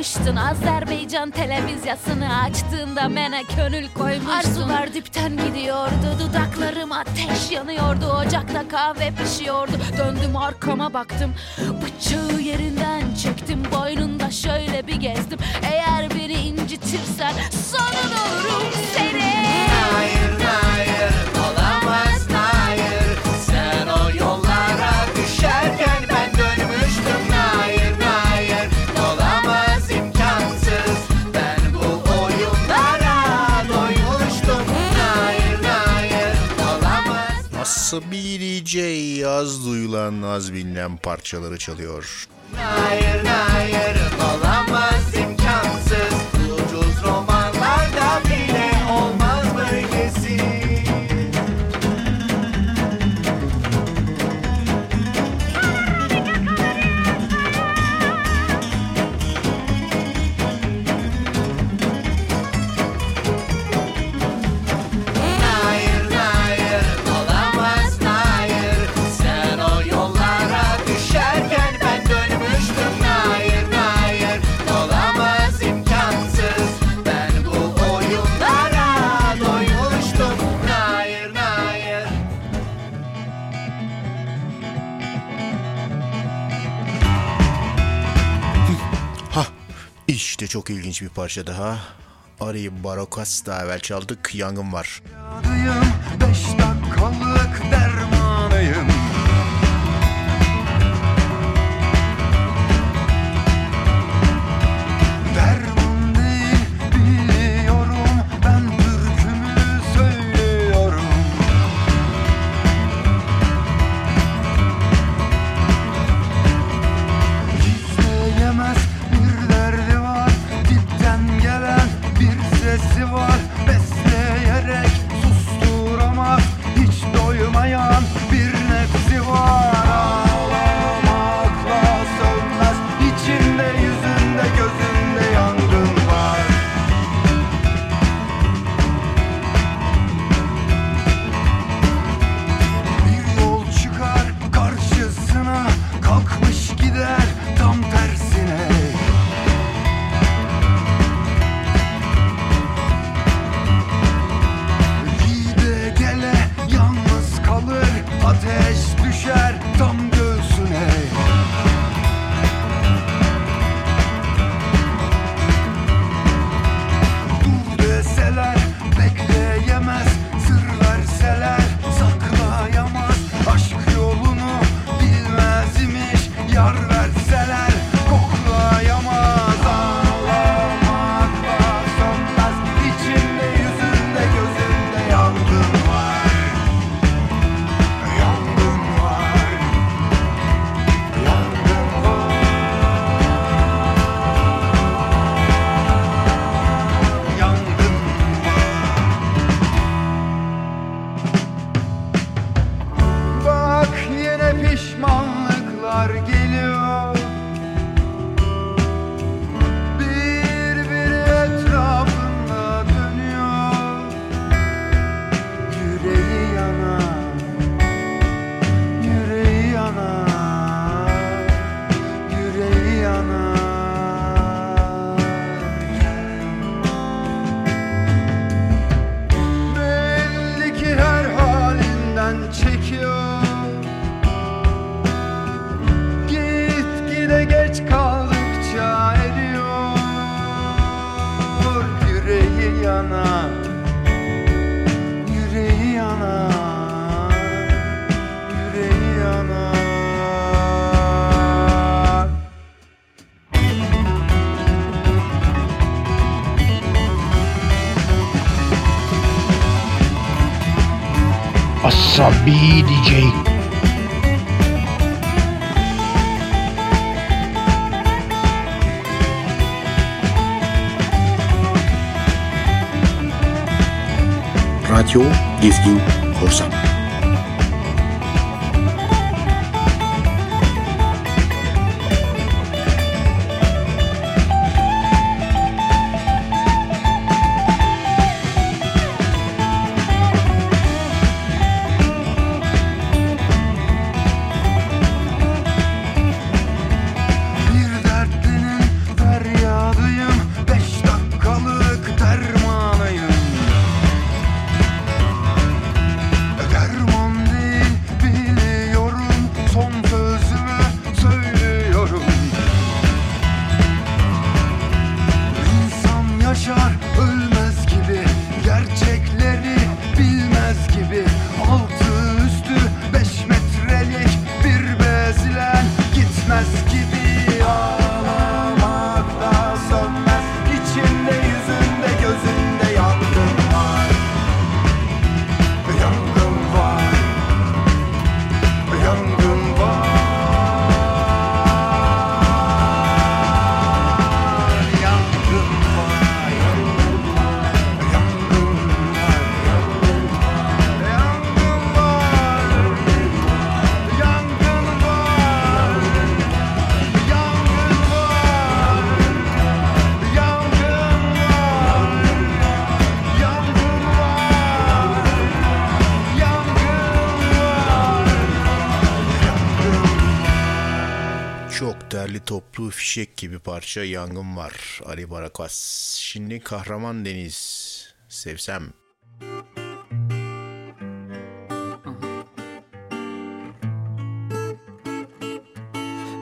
Yakmıştın Azerbaycan televizyasını açtığında mene gönül koymuştun. Arzular dipten gidiyordu dudaklarım ateş yanıyordu. Ocakta kahve pişiyordu. Döndüm arkama baktım Bıçağı yerinden çektim. Boynunda şöyle bir gezdim. Eğer beni incitirsen sonun olurum senin olamaz Asabi DJ az duyulan az bilinen parçaları çalıyor. Hayır hayır olamaz işte çok ilginç bir parça daha. Ari Barokas daha evvel çaldık. Yangın var. Beş Asabi DJ. Radyo Gezgin Korsan. Fişek gibi parça yangın var Ali Barakas. Şimdi Kahraman Deniz sevsem.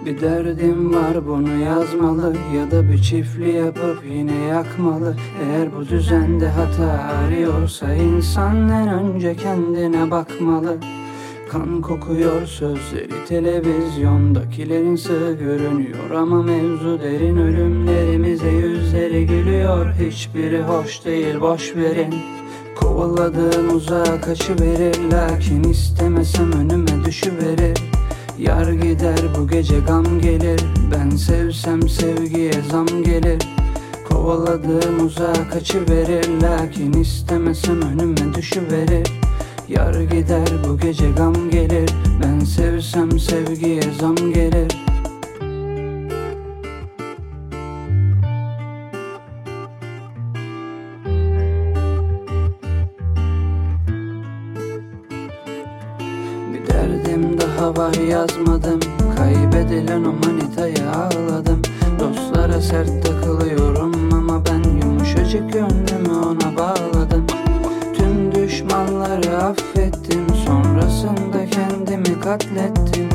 Bir derdim var bunu yazmalı Ya da bir çiftli yapıp yine yakmalı Eğer bu düzende hata arıyorsa insan en önce kendine bakmalı Kan kokuyor sözleri televizyondakilerin sığ görünüyor. Ama mevzu derin ölümlerimize yüzleri gülüyor. Hiçbiri hoş değil boş verin. Kovaladığım uzağa kaçıverir Lakin istemesem önüme düşüverir. Yar gider bu gece gam gelir. Ben sevsem sevgiye zam gelir. Kovaladığım uzağa kaçıverir Lakin istemesem önüme düşüverir Yar gider bu gece gam gelir. Ben sevsem sevgiye zam gelir. Bir derdim daha var yazmadım. Kaybedilen o manitaya ağladım. Dostlara sert takılıyorum ama ben yumuşacık gönlümü ona bağladım Düşmanları affettim Sonrasında kendimi katlettim.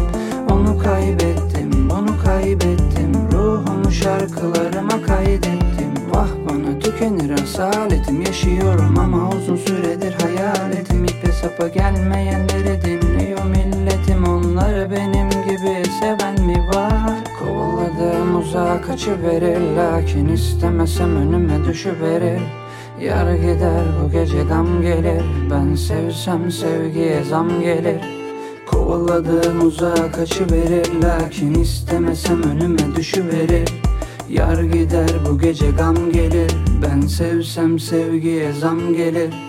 Onu kaybettim, bunu kaybettim. Ruhumu şarkılarıma kaydettim. Vah bana tükenir asaletim Yaşıyorum ama uzun süredir hayaletim. İpe sapa gelmeyenleri dinliyor milletim. Onları benim gibi seven mi var? Kovaladığım uzağa kaçıverir. Lakin istemesem önüme düşüverir Yar gider bu gece gam gelir. Ben sevsem sevgiye zam gelir. Kovaladığım uzağa kaçıverir. Lakin istemesem önüme düşüverir. Yar gider bu gece gam gelir. Ben sevsem sevgiye zam gelir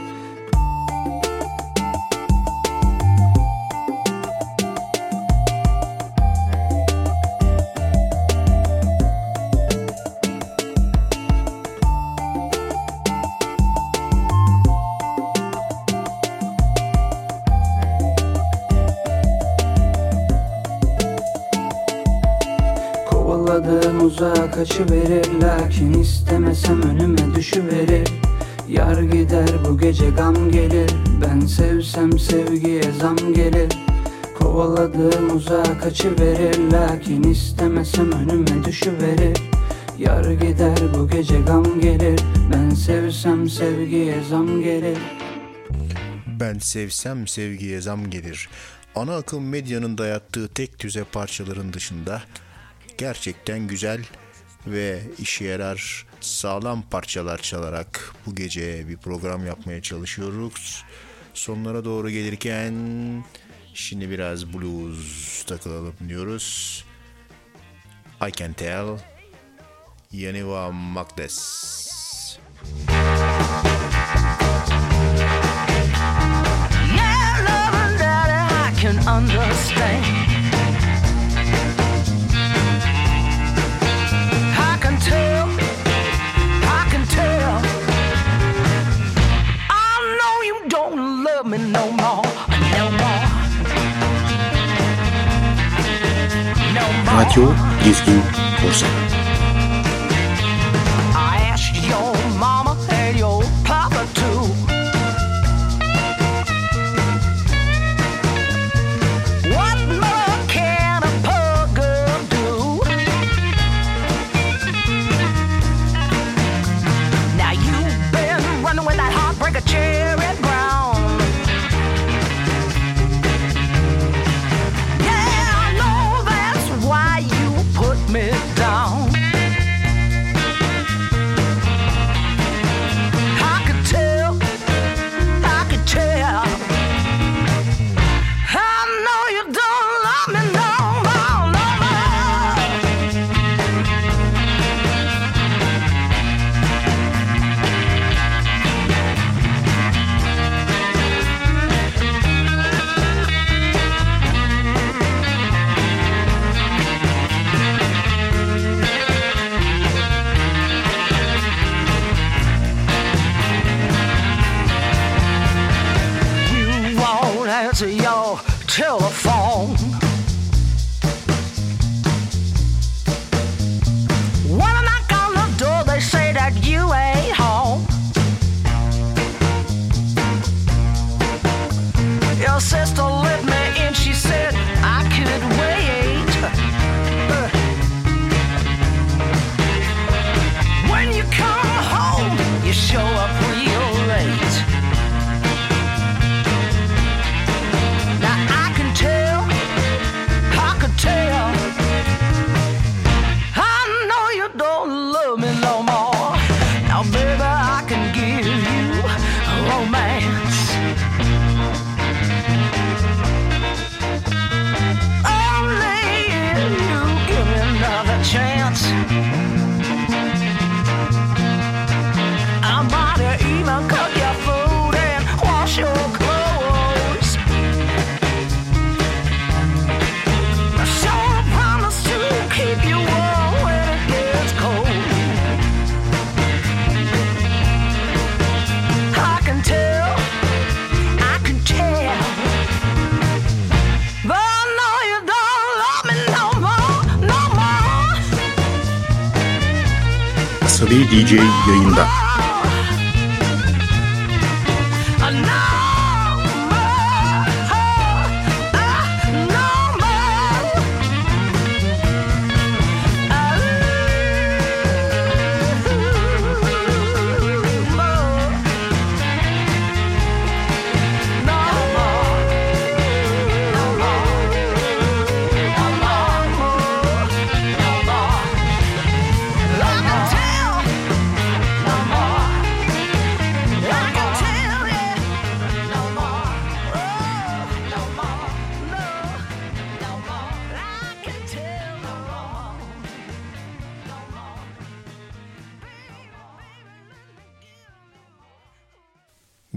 uzağa kaçıverir Lakin istemesem önüme düşüverir. Yar gider bu gece gam gelir. Ben sevsem sevgiye zam gelir. Kovaladığım uzağa kaçıverir. Lakin istemesem önüme düşüverir. Yar gider bu gece gam gelir. Ben sevsem sevgiye zam gelir. Ben sevsem sevgiye zam gelir. Ana akım medyanın dayattığı tek düze parçaların dışında gerçekten güzel ve işe yarar sağlam parçalar çalarak bu gece bir program yapmaya çalışıyoruz. sonlara doğru gelirken şimdi biraz blues takılalım diyoruz. I Can Tell Yaniva Magdes. Yeah, loving daddy, I can understand. Radyo Gezgin Korsan. DJ yayında.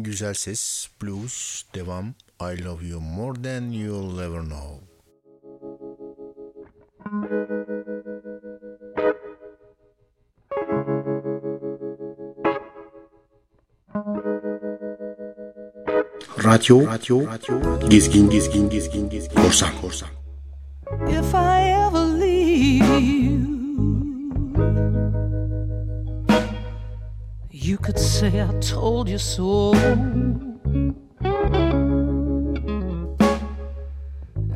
Güzel ses, blues, devam. I love you more than you'll ever know. Radyo, radyo, gezgin, gezgin, gezgin, gezgin, korsan, korsan. Told you.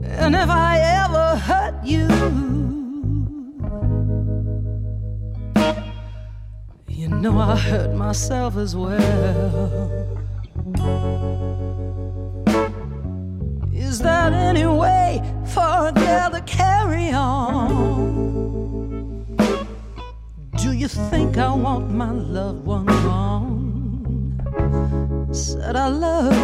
And if I ever hurt you, you know I hurt myself as well. Is that any way for a girl to carry on? Do you think I want my loved one our love.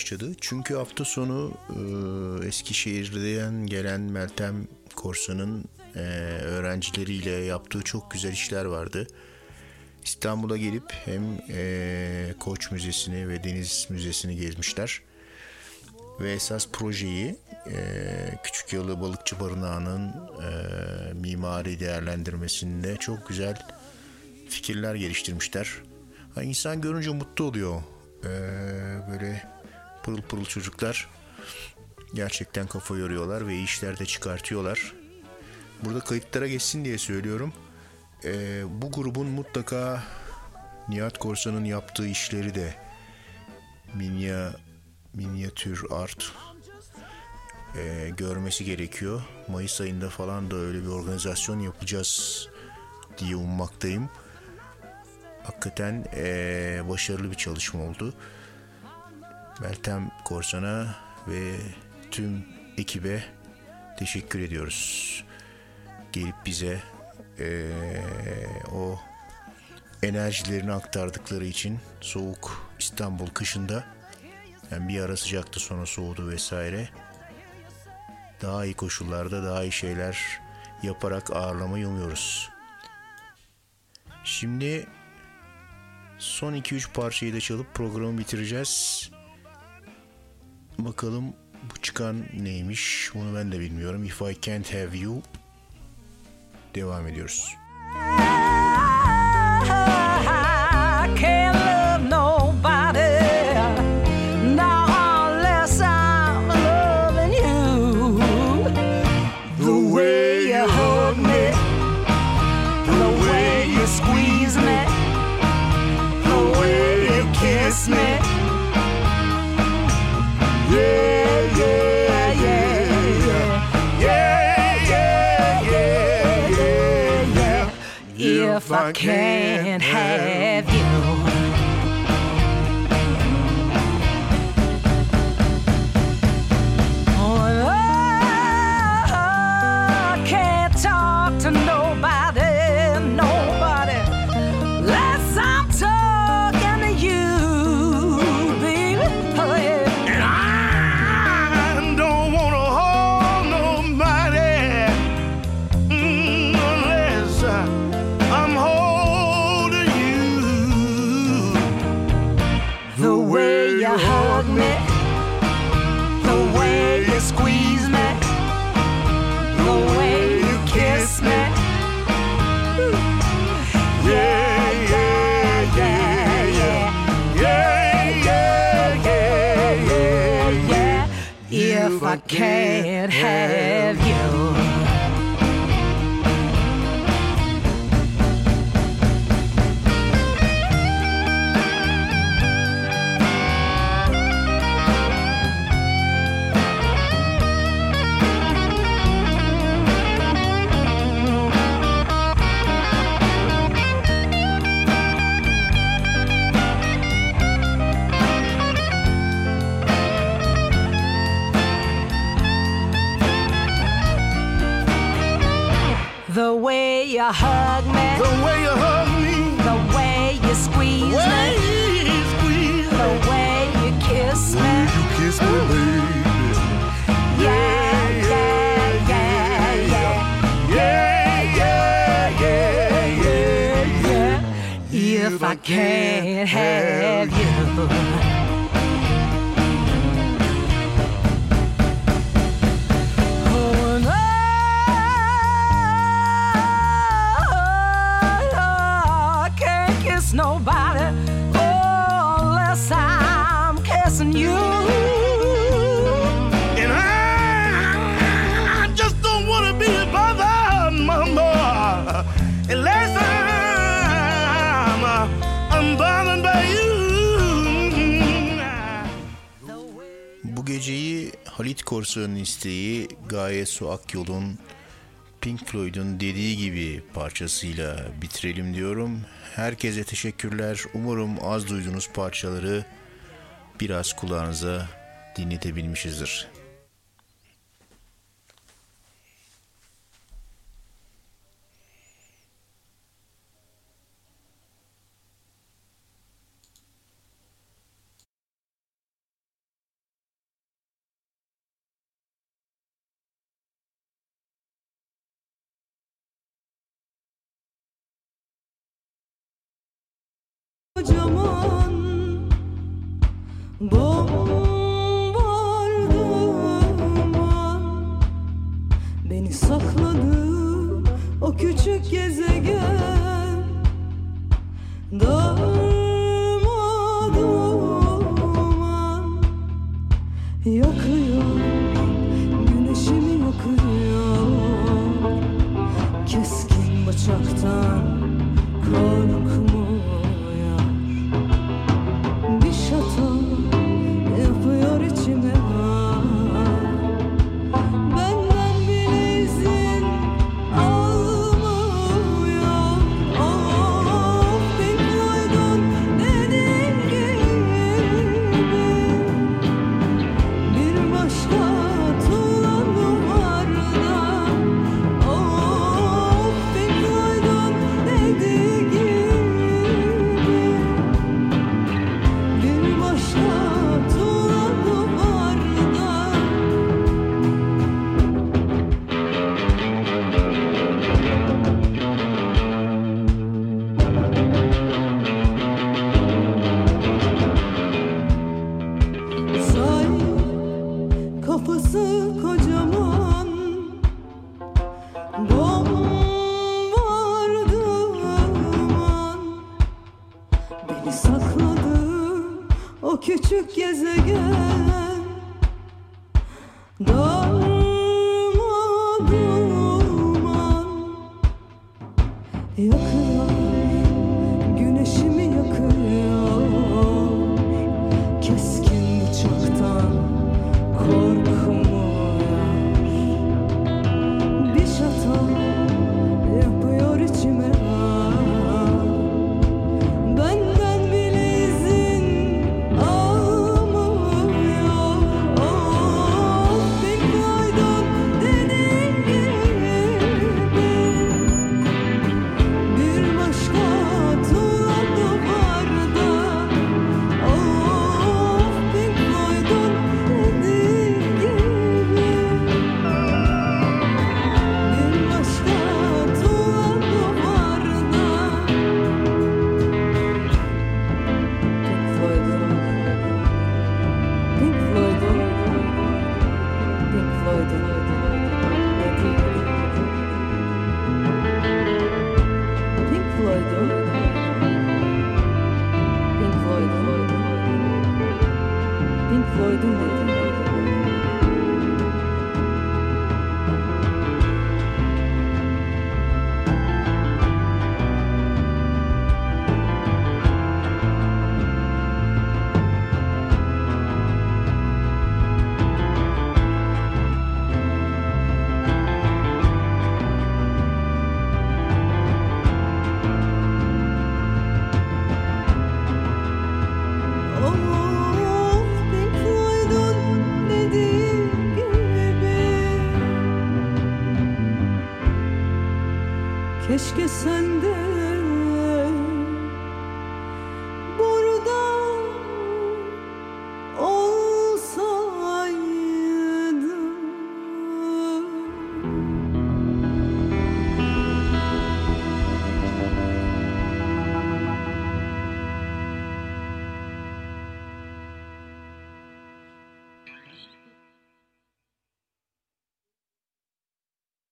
Başladı. Çünkü hafta sonu eee, Eskişehir'den gelen Meltem Korsan'ın eee, öğrencileriyle yaptığı çok güzel işler vardı. İstanbul'a gelip hem eee, Koç Müzesi'ni ve Deniz Müzesi'ni gezmişler. Ve esas projeyi eee Küçük Yalı Balıkçı Barınağı'nın eee, mimari değerlendirmesinde çok güzel fikirler geliştirmişler. Ha, insan görünce mutlu oluyor. Ee, böyle pırıl pırıl çocuklar gerçekten kafa yoruyorlar ve iyi işler de çıkartıyorlar. Burada kayıtlara geçsin diye söylüyorum. Ee, bu grubun mutlaka Nihat Korsan'ın yaptığı işleri de minya, minyatür art e, görmesi gerekiyor. Mayıs ayında falan da öyle bir organizasyon yapacağız diye ummaktayım. Hakikaten eee, başarılı bir çalışma oldu. Meltem Korsan'a ve tüm ekibe teşekkür ediyoruz. Gelip bize eee, o enerjilerini aktardıkları için soğuk İstanbul kışında yani bir ara sıcaktı sonra soğudu vesaire. Daha iyi koşullarda daha iyi şeyler yaparak ağırlamayı umuyoruz. Şimdi son 2-3 parçayı da çalıp programı bitireceğiz. Bakalım bu çıkan neymiş onu ben de bilmiyorum. If I Can't Have You devam ediyoruz. [laughs] I can't have you. Can't have you. Korsan'ın isteği Gaye Su Akyol'un Pink Floyd'un dediği gibi parçasıyla bitirelim diyorum. Herkese teşekkürler. Umarım az duyduğunuz parçaları biraz kulağınıza dinletebilmişizdir. No.